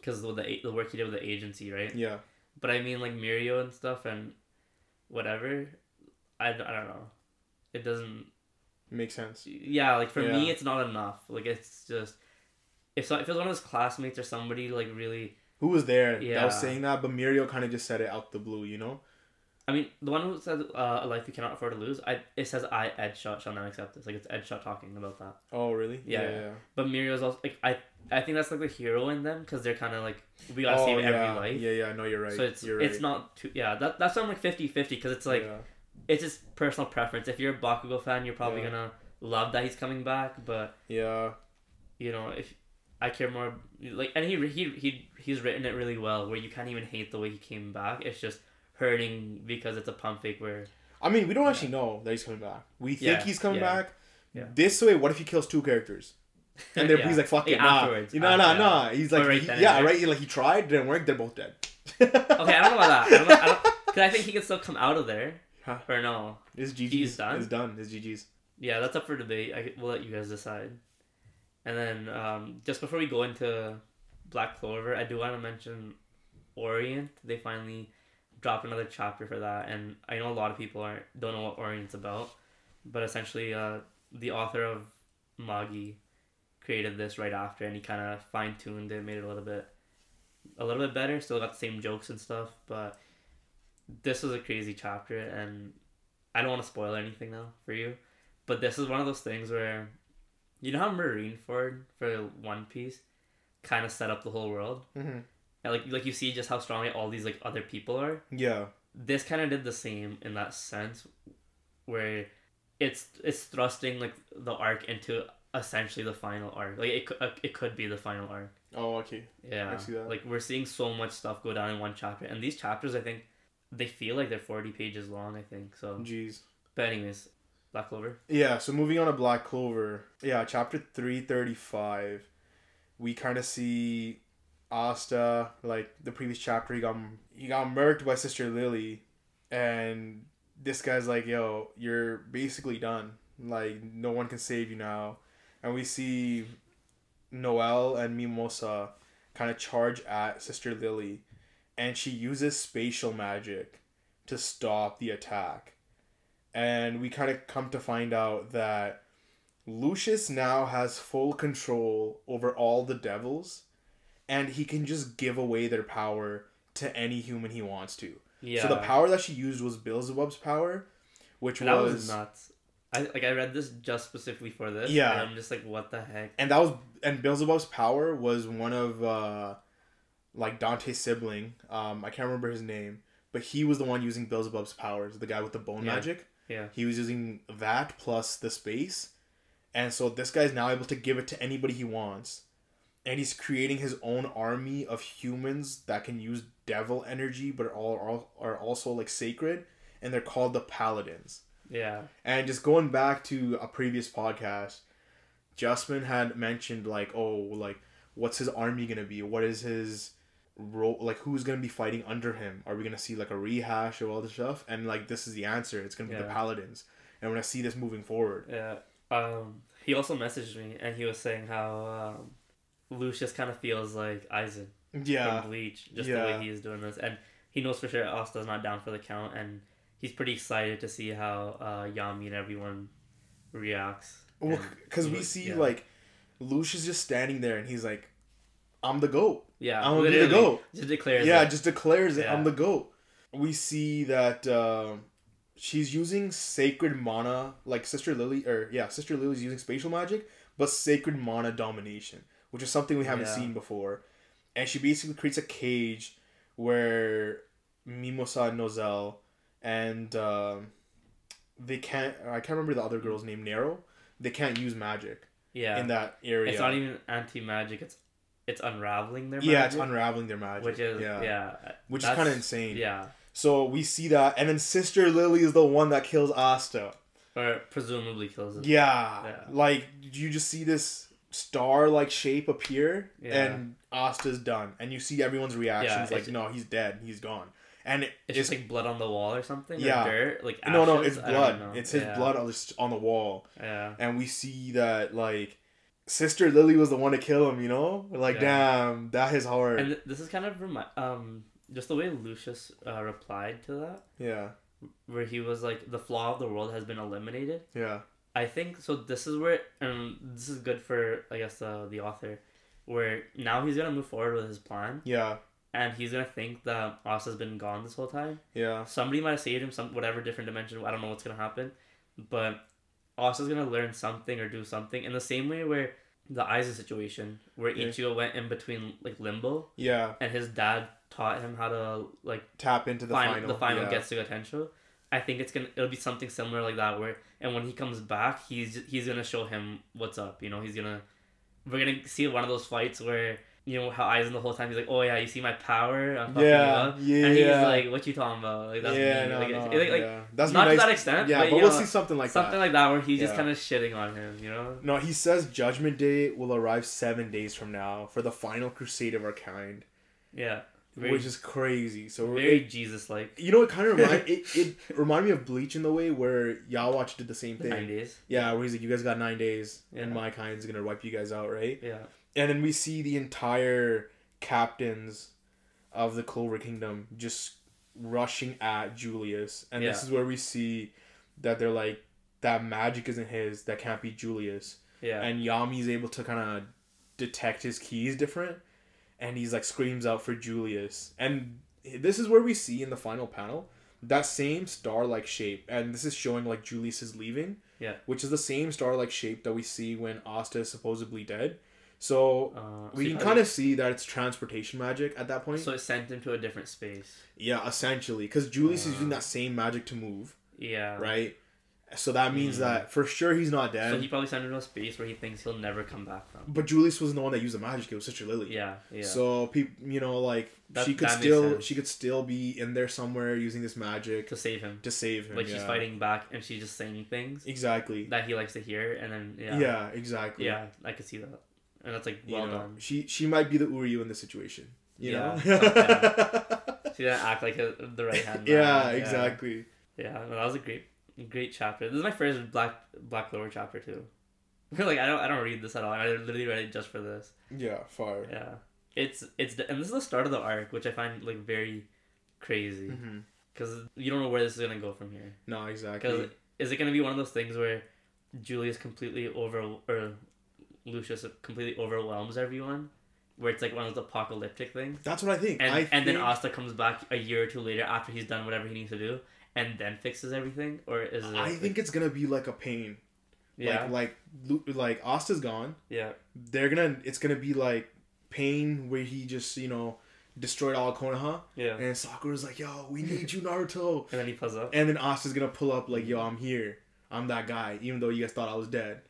Because the the work he did with the agency, right? yeah, But I mean, like Mirio and stuff and whatever. I, I don't know. It doesn't. make sense. Yeah, like for me, it's not enough. Like it's just if so, if it was one of his classmates or somebody like really. Who was there that Yeah. was saying that? But Mirio kind of just said it out the blue, you know? I mean, the one who said uh, a life you cannot afford to lose. I it says I Edgeshot shall not accept this. Like it's Edgeshot talking about that. Oh, really? Yeah, yeah. yeah. But Mirio's also like I I think that's like the hero in them because they're kind of like we gotta oh, save yeah. every life. Yeah, yeah. No, you're right. So it's you're right. it's not too yeah that that's why I'm like 50-50 because it's like yeah. it's just personal preference. If you're a Bakugo fan, you're probably gonna love that he's coming back. But yeah, you know, if I care more, like, and he he he he's written it really well, where you can't even hate the way he came back. It's just hurting because it's a pump fake where I mean, we don't actually know that he's coming back. We think Yeah, he's coming yeah, back. yeah. This way, what if he kills two characters? And then Yeah. he's like, "Fuck it, Yeah, nah." afterwards. You know, Uh, nah, nah. He's like, right he- yeah, right. Like he tried, didn't work. They're both dead. Okay, I don't know about that. I don't know, I I think he can still come out of there. Huh. Or no? His GG's He's done? Is done. His GG's. Yeah, that's up for debate. I, we'll let you guys decide. And then um, just before we go into Black Clover, I do want to mention Orient. They finally dropped another chapter for that, and I know a lot of people aren't don't know what Orient's about, but essentially, uh, the author of Magi created this right after, and he kind of fine tuned it, made it a little bit, a little bit better. Still got the same jokes and stuff, but this was a crazy chapter, and I don't want to spoil anything now for you, but this is one of those things where, you know how Marineford for One Piece, kind of set up the whole world. Mm-hmm. Like like you see just how strongly all these like other people are. Yeah. This kind of did the same in that sense, where it's it's thrusting like the arc into essentially the final arc. Like it could uh, it could be the final arc. Oh, okay. Yeah, I see that. like we're seeing so much stuff go down in one chapter, and these chapters I think they feel like they're forty pages long. I think so. Jeez. But anyways, Black Clover. Yeah, so moving on to Black Clover. Yeah, chapter 335. We kind of see Asta like the previous chapter he got he got murked by Sister Lily and this guy's like, "Yo, you're basically done. Like no one can save you now." And we see Noel and Mimosa kind of charge at Sister Lily and she uses spatial magic to stop the attack and we kind of come to find out that Lucius now has full control over all the devils, and he can just give away their power to any human he wants to. Yeah. So the power that she used was Beelzebub's power, which that was, was nuts. I like I read this just specifically for this. Yeah. And I'm just like, what the heck? and that was and Beelzebub's power was one of uh, like Dante's sibling. Um, I can't remember his name, but he was the one using Beelzebub's powers, the guy with the bone Yeah. magic. Yeah. He was using that plus the space. And so this guy's now able to give it to anybody he wants. And he's creating his own army of humans that can use devil energy but are all are also like sacred and they're called the paladins. Yeah. And just going back to a previous podcast, Justman had mentioned like, oh, like what's his army gonna be? What is his role? Like who's gonna be fighting under him? Are we gonna see like a rehash of all this stuff? And like this is the answer. It's gonna be the paladins. And when I see this moving forward, Yeah. Um, he also messaged me and he was saying how um, Lucius kind of feels like Aizen yeah, from Bleach, just Yeah. the way he is doing this, and he knows for sure Asta's not down for the count, and he's pretty excited to see how uh, Yami and everyone reacts. well, because we see yeah. like Lucius just standing there and he's like, "I'm the goat." yeah, I'm gonna be the goat. Just declares yeah, it. just declares it. I'm the goat. We see that uh, she's using sacred mana, like Sister Lily, or yeah, Sister Lily's using spatial magic, but sacred mana domination, which is something we haven't Yeah. seen before. And she basically creates a cage where Mimosa and Nozel and um, they can't. I can't remember the other girl's name. Nero. They can't use magic yeah. in that area. It's not even anti magic. It's it's unraveling their yeah, it's unraveling their magic. which is yeah, yeah, which is kind of insane. Yeah, So we see that, and then Sister Lily is the one that kills Asta. or presumably kills it. Yeah, Yeah. like you just see this star-like shape appear, Yeah. and Asta's done, and you see everyone's reactions Yeah, like, "No, he's dead. He's gone." And it, It's just like blood on the wall or something. Yeah. Or dirt, like no, no, it's blood. It's his Yeah. blood on the, on the wall, Yeah. and we see that like Sister Lily was the one to kill him. You know, like damn, that is hard. And th- this is kind of remi- um just the way Lucius uh, replied to that, yeah, where he was like, "The flaw of the world has been eliminated." yeah, I think so. This is where, and this is good for I guess the the author, where now he's gonna move forward with his plan, yeah, and he's gonna think that Asta's been gone this whole time. yeah, Somebody might have saved him, some whatever different dimension. I don't know what's gonna happen, but Asta's gonna learn something or do something in the same way where the Aizen situation, where Yeah. Ichigo went in between like limbo, yeah. and his dad taught him how to like Tap into the final, the final yeah. Getsuga Tensho. I think it's gonna it'll be something similar like that where and when he comes back he's he's gonna show him what's up you know he's gonna we're gonna see one of those fights where you know how Aizen the whole time he's like oh yeah you see my power I'm fucking Yeah, up yeah, and he's yeah. like what you talking about like that's yeah, no, like, no, like, like, yeah. That's not nice. to that extent Yeah, but, but, we'll know, see something like that. something that. like that where he's just kind of shitting on him you know No, he says Judgment Day will arrive seven days from now for the final crusade of our kind. yeah Very, which is crazy. So very Jesus like. you know, it kind of remind it, it reminded me of Bleach in the way where Yhwach did the same thing. Nine days. Yeah, where he's like, you guys got nine days, and Yeah. my kind's gonna wipe you guys out, right? Yeah. And then we see the entire captains of the Clover Kingdom just rushing at Julius, and this is where we see that they're like, that magic isn't his, that can't be Julius, Yeah. and Yami's able to kind of detect his keys different, and he's like screams out for Julius, and this is where we see in the final panel that same star-like shape, and this is showing like Julius is leaving, Yeah. which is the same star-like shape that we see when Asta is supposedly dead. So uh, we so can kind of see that it's transportation magic at that point. So it sent him to a different space. yeah, essentially, because Julius is using Uh. that same magic to move, Yeah. right? So that means Mm. that for sure he's not dead. So he probably sent him to a space where he thinks he'll never come back from. but Julius wasn't the one that used the magic; it was Sister Lily. Yeah. Yeah. So people, you know, like That- she could still sense. she could still be in there somewhere using this magic to save him. to save him. Like she's fighting back and she's just saying things Exactly. that he likes to hear, and then Yeah. yeah. exactly. Yeah, I could see that, and that's like You well know, done. she she might be the Uryu in this situation. You Yeah, know. She didn't act like a, the right hand. man. yeah, exactly. Yeah, no, that was a great, great chapter. This is my first Black Black Clover chapter too. like I don't I don't read this at all. I literally read it just for this. Yeah, fire. Yeah, it's it's and this is the start of the arc, which I find like very crazy mm-hmm. because you don't know where this is gonna go from here. No, exactly. Because is it gonna be one of those things where Julius completely over or Lucius completely overwhelms everyone, where it's like one of those apocalyptic things, That's what I think. and I and then Asta comes back a year or two later after he's done whatever he needs to do, and then fixes everything, or is it? I think it's gonna be like a pain. yeah, Like like like Asta's gone. yeah, They're gonna it's gonna be like pain where he just you know destroyed all Konoha, yeah. and Sakura's like, "Yo, we need you, Naruto." And then he pulls up. And then Asta's gonna pull up like, "Yo, I'm here. I'm that guy." Even though you guys thought I was dead,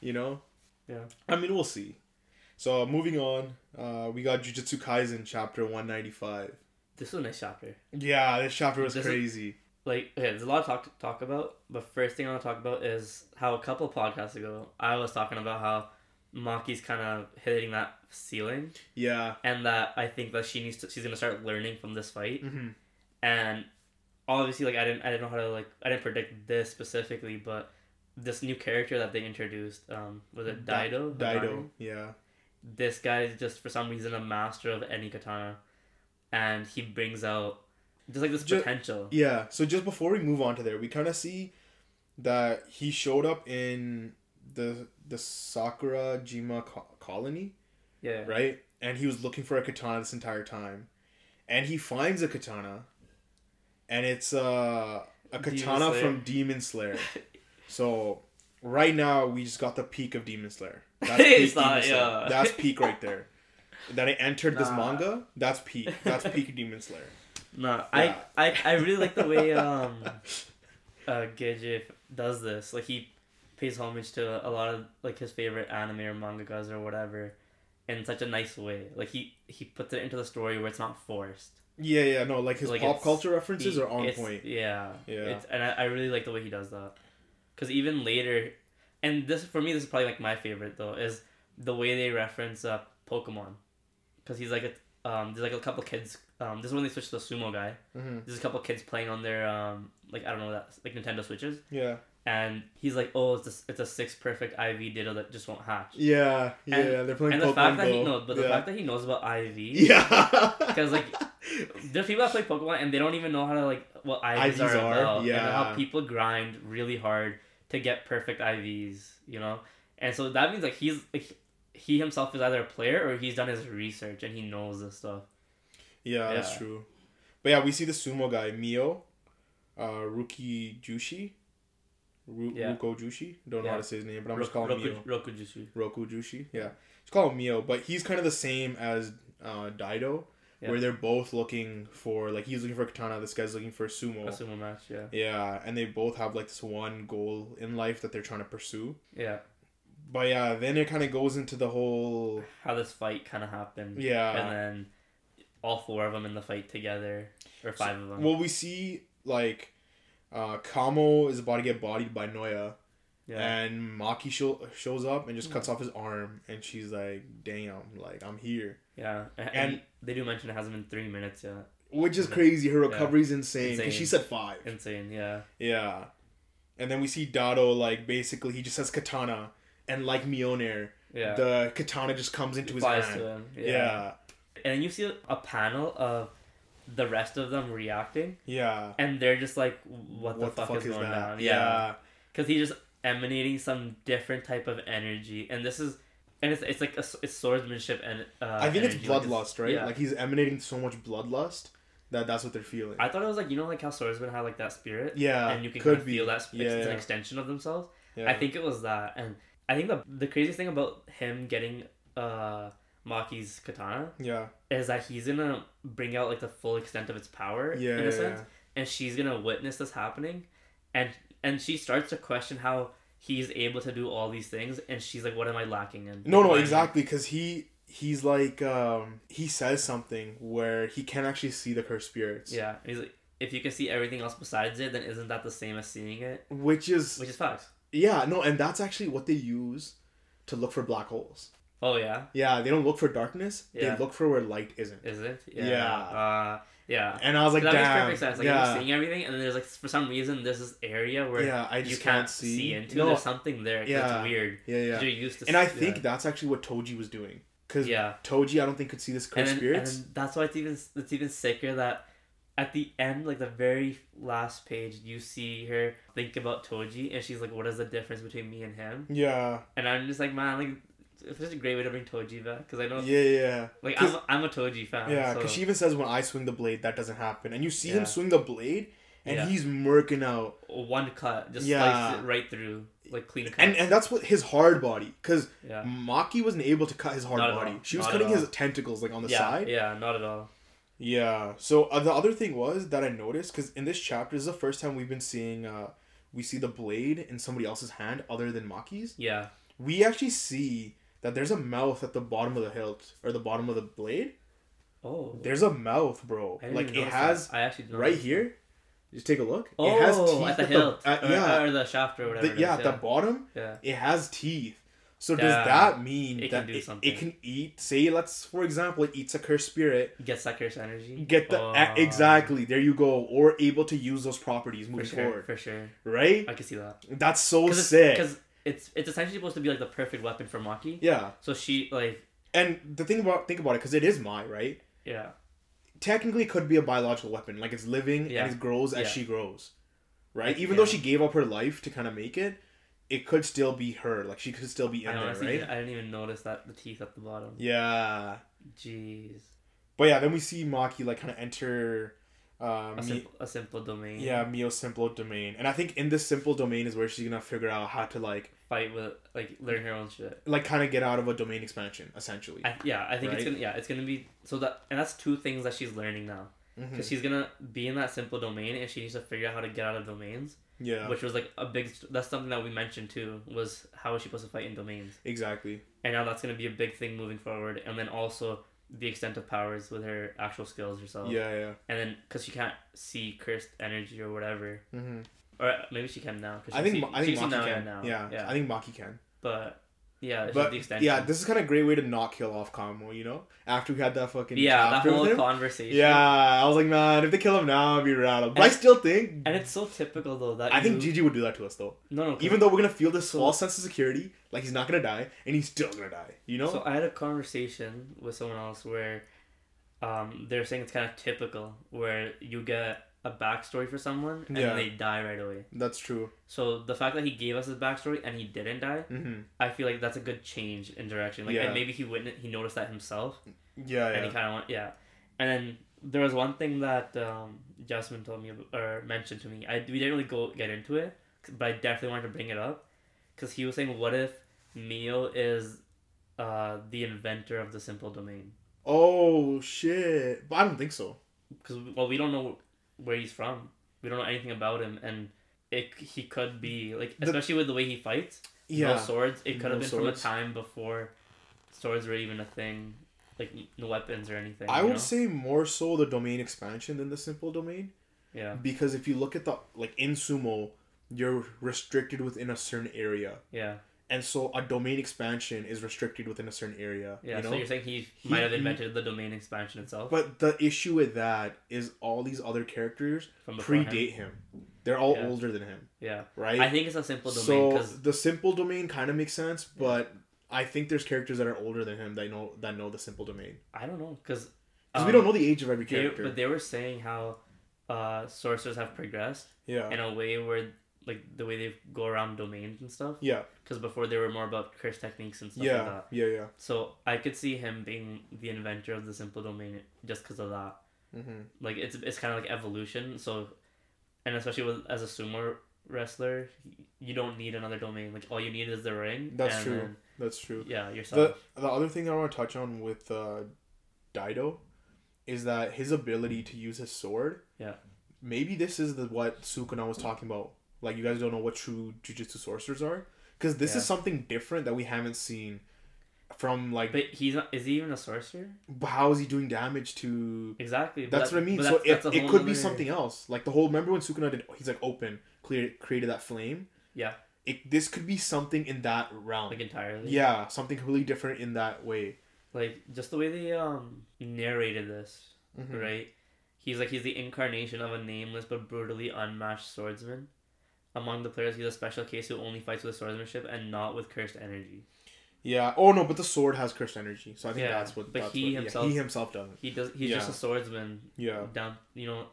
you know. Yeah. I mean, we'll see. So moving on, uh, we got Jujutsu Kaisen chapter one ninety five. This was a nice chapter. Yeah, this chapter was This is- crazy. Like, okay, there's a lot of talk to talk about, but first thing I want to talk about is how a couple podcasts ago I was talking about how Maki's kind of hitting that ceiling, Yeah. and that I think that she needs to she's gonna start learning from this fight, hmm and obviously like I didn't I didn't know how to like I didn't predict this specifically, but this new character that they introduced, um, was it Da- Daido. Yeah. This guy is just for some reason a master of any katana, and he brings out just like this Ju- potential. Yeah. So just before we move on to there, we kind of see that he showed up in the the Sakurajima co- colony, Yeah. right? And he was looking for a katana this entire time, and he finds a katana, and it's uh, a katana Slayer. from Demon Slayer. so right now we just got the peak of Demon Slayer. That's peak not- Demon Slayer. yeah. That's peak right there. That I entered this manga. That's peak. That's peak Demon Slayer. No, Yeah. I, I I really like the way um uh Gege does this. Like he pays homage to a lot of like his favorite anime or mangakas or whatever in such a nice way. Like he he puts it into the story where it's not forced. Yeah, yeah, no, like his Like, pop culture references He- are on point. Yeah. Yeah. It's, and I, I really like the way he does that. Cuz even later and this for me this is probably like my favorite though is the way they reference uh Pokemon. Cuz he's like a um there's like a couple kids um this is when they switch to the sumo guy. hmm there's a couple kids playing on their um like I don't know that like Nintendo Switches, Yeah, and he's like, oh, it's a, it's a six perfect IV ditto that just won't hatch. yeah, yeah. And- they're playing and the Pokemon fact that he knows, but the yeah. fact that he knows about IV, yeah, because like there's people that play Pokemon and they don't even know how to like what IVs, IVs are, are, about, and how people grind really hard to get perfect IVs, you know, and so that means like he's like, he himself is either a player or he's done his research and he knows this stuff. Yeah, that's true. But yeah, we see the sumo guy Mio, uh, Ruki Jushi, Ru- Yeah. Ruko Jushi. Don't know Yeah. how to say his name, but I'm just calling him Roku, Mio. Roku Jutsu. Roku Jushi. Yeah, just call him Mio. But he's kind of the same as uh, Daido, Yeah. where they're both looking for like he's looking for katana, this guy's looking for sumo. A sumo match, yeah. Yeah, and they both have like this one goal in life that they're trying to pursue. Yeah. But yeah, then it kind of goes into the whole how this fight kind of happened. yeah. And then all four of them in the fight together, or five of them. Well, we see like uh, Kamo is about to get bodied by Noya, Yeah. And Maki show, shows up and just cuts Hmm. off his arm, and she's like, "Damn, like I'm here," yeah. And, And- and they do mention it hasn't been three minutes yet. which is crazy. Her Yeah. recovery's insane because she said five. Insane. Yeah. Yeah. And then we see Daido like basically he just says katana, and like Mjolnir, Yeah. the katana just comes into his Flies hand. to him. Yeah. And then you see a panel of the rest of them reacting, Yeah. and they're just like, "What, the, fuck is, going on?" Yeah. because he's just emanating some different type of energy, and this is, and it's, it's like a, it's swordsmanship and uh, I think it's energy, like bloodlust, right? Yeah. Like he's emanating so much bloodlust that that's what they're feeling. I thought it was like you know like how swordsmen have like that spirit, yeah. and you can could kind of feel that sp- Yeah, it's an extension of themselves. Yeah. I think it was that, and I think the the craziest thing about him getting uh Maki's katana Yeah. is that he's gonna bring out like the full extent of its power Yeah. in yeah, a sense, and she's gonna witness this happening, and and she starts to question how he's able to do all these things, and she's like, "What am I lacking in?" No, no, Why am I- exactly, because he he's like um he says something where he can't actually see the cursed spirits. Yeah, he's like, if you can see everything else besides it, then isn't that the same as seeing it? Which is Which is facts. yeah, no, and that's actually what they use to look for black holes. Oh yeah, Yeah, they don't look for darkness. Yeah. They look for where light isn't. is it? Yeah. Uh, yeah. And I was like, that makes perfect sense. Like yeah. you're seeing everything, and then there's like for some reason there's this area where yeah, I you can't, can't see. see. into. No, There's something there. Yeah, Yeah. it's weird. yeah, yeah. You're used to. And I think yeah. that's actually what Toji was doing. Because yeah. Toji, I don't think could see this and cursed then, spirits. and then that's why it's even it's even sicker that at the end, like the very last page, you see her think about Toji, and she's like, "What is the difference between me and him?" yeah, And I'm just like, man, like it's such a great way to bring Toji back because I know, yeah, yeah. like I'm, I'm a Toji fan. Yeah, so, because she even says when I swing the blade, that doesn't happen, and you see him swing the blade, and Yeah. he's murking out, one cut just Yeah. it right through, like clean cut. and and that's what his hard body, because yeah, Maki wasn't able to cut his hard Not body. She was Not cutting his tentacles like on the yeah, side. yeah, not at all. Yeah. So uh, the other thing was that I noticed because in this chapter this is the first time we've been seeing uh we see the blade in somebody else's hand other than Maki's. Yeah, We actually see that there's a mouth at the bottom of the hilt or the bottom of the blade. oh, There's a mouth, bro. Like it has that. I actually right that. here. Just take a look. Oh, it has oh, teeth at the hilt, at- or, yeah, or the shaft or whatever. the- yeah, at the bottom. yeah. It has teeth. So Yeah. does that mean It that can do it, something. it can eat? Say, let's for example, it eats a cursed spirit. Gets that curse energy. Get the Oh, a- exactly there you go, or able to use those properties for sure, forward, for sure. right? I can see that. That's so sick. Because it's it's essentially supposed to be like the perfect weapon for Maki. yeah, So she like and the thing about think about it, because it is Mai, right? yeah Technically, could be a biological weapon, like it's living Yeah. and it grows as Yeah. she grows, right? Even though she gave up her life to kind of make it, it could still be her. Like she could still be in I there, right? I didn't even notice that the teeth at the bottom. Yeah, Jeez, but yeah, then we see Maki like kind of enter. Uh, a simple a simple domain. yeah, Mio's simple domain, and I think in this simple domain is where she's gonna figure out how to like, fight with like learn her own shit. like kind of get out of a domain expansion, essentially. I, yeah, I think it's gonna yeah it's gonna be so that and that's two things that she's learning now because she's gonna be in that simple domain and she needs to figure out how to get out of domains, Yeah, which was like a big that's something that we mentioned too was how is she supposed to fight in domains. exactly. and now that's going to be a big thing moving forward and then also the extent of powers with her actual skills herself Yeah, yeah. and then because she can't see cursed energy or whatever hmm or maybe she can now cause I think see, Ma- I think Maki can. now Yeah, yeah I think Maki can. but yeah But just the extension yeah, this is kind of a great way to not kill off Kamo. You know, after we had that fucking yeah that whole him. conversation Yeah, I was like, man, if they kill him now, I'd be rattled. But I still think, and it's so typical though that I think Gege would do that to us though. no no Even though we're gonna feel this So- false sense of security, like he's not gonna die, and he's still gonna die. You know? So I had a conversation with someone else where um, they're saying it's kind of typical where you get a backstory for someone and Yeah. they die right away. That's true. So the fact that he gave us his backstory and he didn't die, hmm I feel like that's a good change in direction. Like Yeah. and maybe he witnessed, he noticed that himself, Yeah, and yeah. he kind of went, yeah. And then there was one thing that um, Jasmine told me or mentioned to me. I we didn't really go get into it, but I definitely wanted to bring it up because he was saying, what if Mio is uh, the inventor of the simple domain? Oh shit! But I don't think so. Because well, we don't know where he's from. We don't know anything about him, and it he could be like, The- especially with the way he fights. Yeah. No swords. It could have No been from a time before swords were even a thing, like no weapons or anything. I would know? say more so the domain expansion than the simple domain Yeah. because if you look at the like in sumo, you're restricted within a certain area. Yeah. And so a domain expansion is restricted within a certain area. Yeah. you know? So you're saying he, He- might have invented the domain expansion itself But the issue with that is all these other characters predate him. They're all Yeah. older than him, Yeah. right? I think it's a simple domain so because the simple domain kind of makes sense, but I think there's characters that are older than him that know that know the simple domain I don't know because because we don't know the age of every They, character. but they were saying how uh, sorcerers have progressed yeah, in a way where like the way they go around domains and stuff. yeah, Because before they were more about curse techniques and stuff yeah, like that. yeah, yeah. So I could see him being the inventor of the simple domain just because of that. hmm Like it's it's kind of like evolution. So, and especially with as a sumo wrestler, you don't need another domain. Like all you need is the ring. That's true. then, That's true. yeah, yourself. The the other thing I want to touch on with uh, Daido is that his ability to use his sword. Yeah. Maybe this is the what Sukuna was talking about. Like you guys don't know what true jujutsu sorcerers are, because this Yeah. is something different that we haven't seen from like. but he's not. Is he even a sorcerer? But how is he doing damage to? Exactly. That's that- what I mean. So that's- it, that's it could be something else. Like the whole. Remember when Sukuna did? He's like open, clear, created that flame. Yeah. It this could be something in that realm. Like entirely. yeah, something completely different in that way. like just the way they um narrated this Mhm. right he's like he's the incarnation of a nameless but brutally unmatched swordsman among the players he's a special case who only fights with swordsmanship and not with cursed energy Yeah. Oh no, but the sword has cursed energy, so I think Yeah, that's what. but that's he what, yeah, himself- he himself doesn't. he does he's just a swordsman Yeah. down you know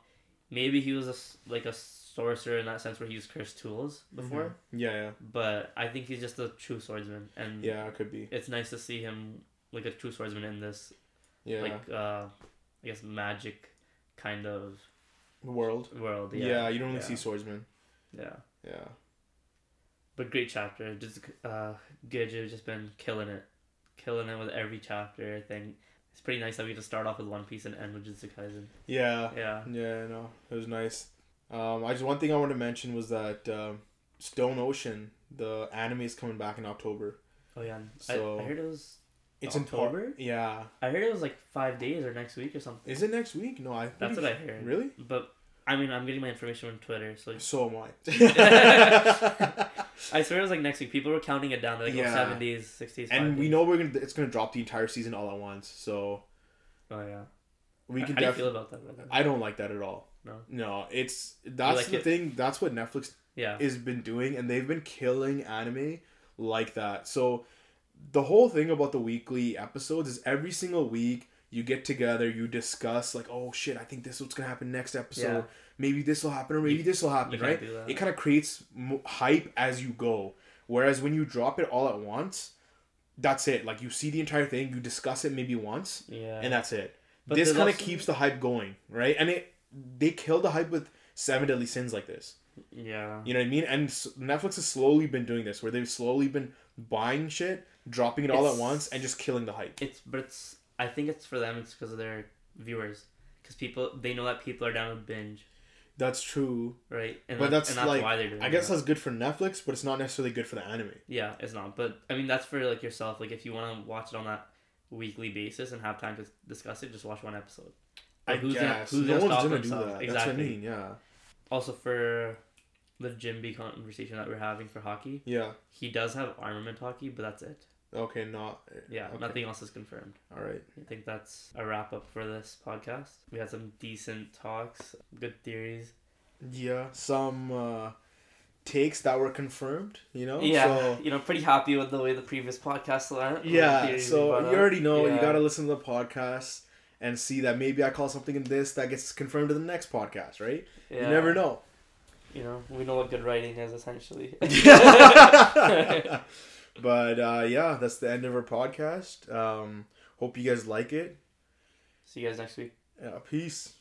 maybe he was a like a sorcerer in that sense where he used cursed tools before Mhm. Yeah, yeah, but i think he's just a true swordsman and yeah. It could be. it's nice to see him like a true swordsman in this Yeah. like uh i guess magic kind of World. world Yeah. yeah you don't really yeah. see swordsmen. Yeah Yeah. But great chapter. Just uh Giju just been killing it. Killing it with every chapter, I think. It's pretty nice that we just start off with One Piece and end with Jujutsu Kaisen. Yeah. Yeah. Yeah. No, it was nice. Um, I just one thing I wanted to mention was that um, Stone Ocean, the anime is coming back in October. Oh yeah. So- I, I heard it was It's October? in October. Yeah. I heard it was like five days or next week or something. Is it next week? No, I. That's what I heard. Really? But I mean I'm getting my information from Twitter, so So am I. I swear it was like next week. People were counting it down. They're like, oh, Yeah. oh, days, six days, and we know we're gonna. It's gonna drop the entire season all at once. So Oh yeah. we can How do you definitely. feel about that? I don't like that at all. No. No, it's that's like the it? thing. That's what Netflix Yeah. has been doing, and they've been killing anime like that. So the whole thing about the weekly episodes is every single week you get together, you discuss like, oh shit, I think this is what's gonna happen next episode. Yeah. Maybe this will happen, or maybe this will happen, right? can't do that. It kind of creates mo- hype as you go. Whereas when you drop it all at once, that's it. Like you see the entire thing, you discuss it maybe once, yeah. and that's it. But this kind of also- keeps the hype going, right? And it they kill the hype with Seven Deadly Sins like this. yeah. You know what I mean? And Netflix has slowly been doing this, where they've slowly been buying shit, dropping it all at once, and just killing the hype. It's but it's I think it's for them. It's because of their viewers. Because people they know that people are down to binge, That's true, right? And but that- that's, and that's like why they're doing. I guess that. that's good for Netflix, but it's not necessarily good for the anime. yeah, it's not. But I mean, that's for like yourself. Like if you want to watch it on that weekly basis and have time to discuss it, just watch one episode. I who's guess gonna- who's no gonna one's gonna do that. That's what I Exactly. mean. Yeah, Also for the Jinbe conversation that we're having for Haki, yeah. he does have armament Haki, but that's it. Okay, not Yeah, Okay. nothing else is confirmed. all right. I think that's a wrap up for this podcast. We had some decent talks, good theories. Yeah, some uh, takes that were confirmed. You know. Yeah, So, you know, pretty happy with the way the previous podcast went. yeah. So you already know you gotta listen to the podcast and see that maybe I call something in this that gets confirmed in the next podcast, right? Yeah. You never know. You know, we know what good writing is essentially. but uh, yeah, that's the end of our podcast. Um, hope you guys like it. See you guys next week. Yeah, peace.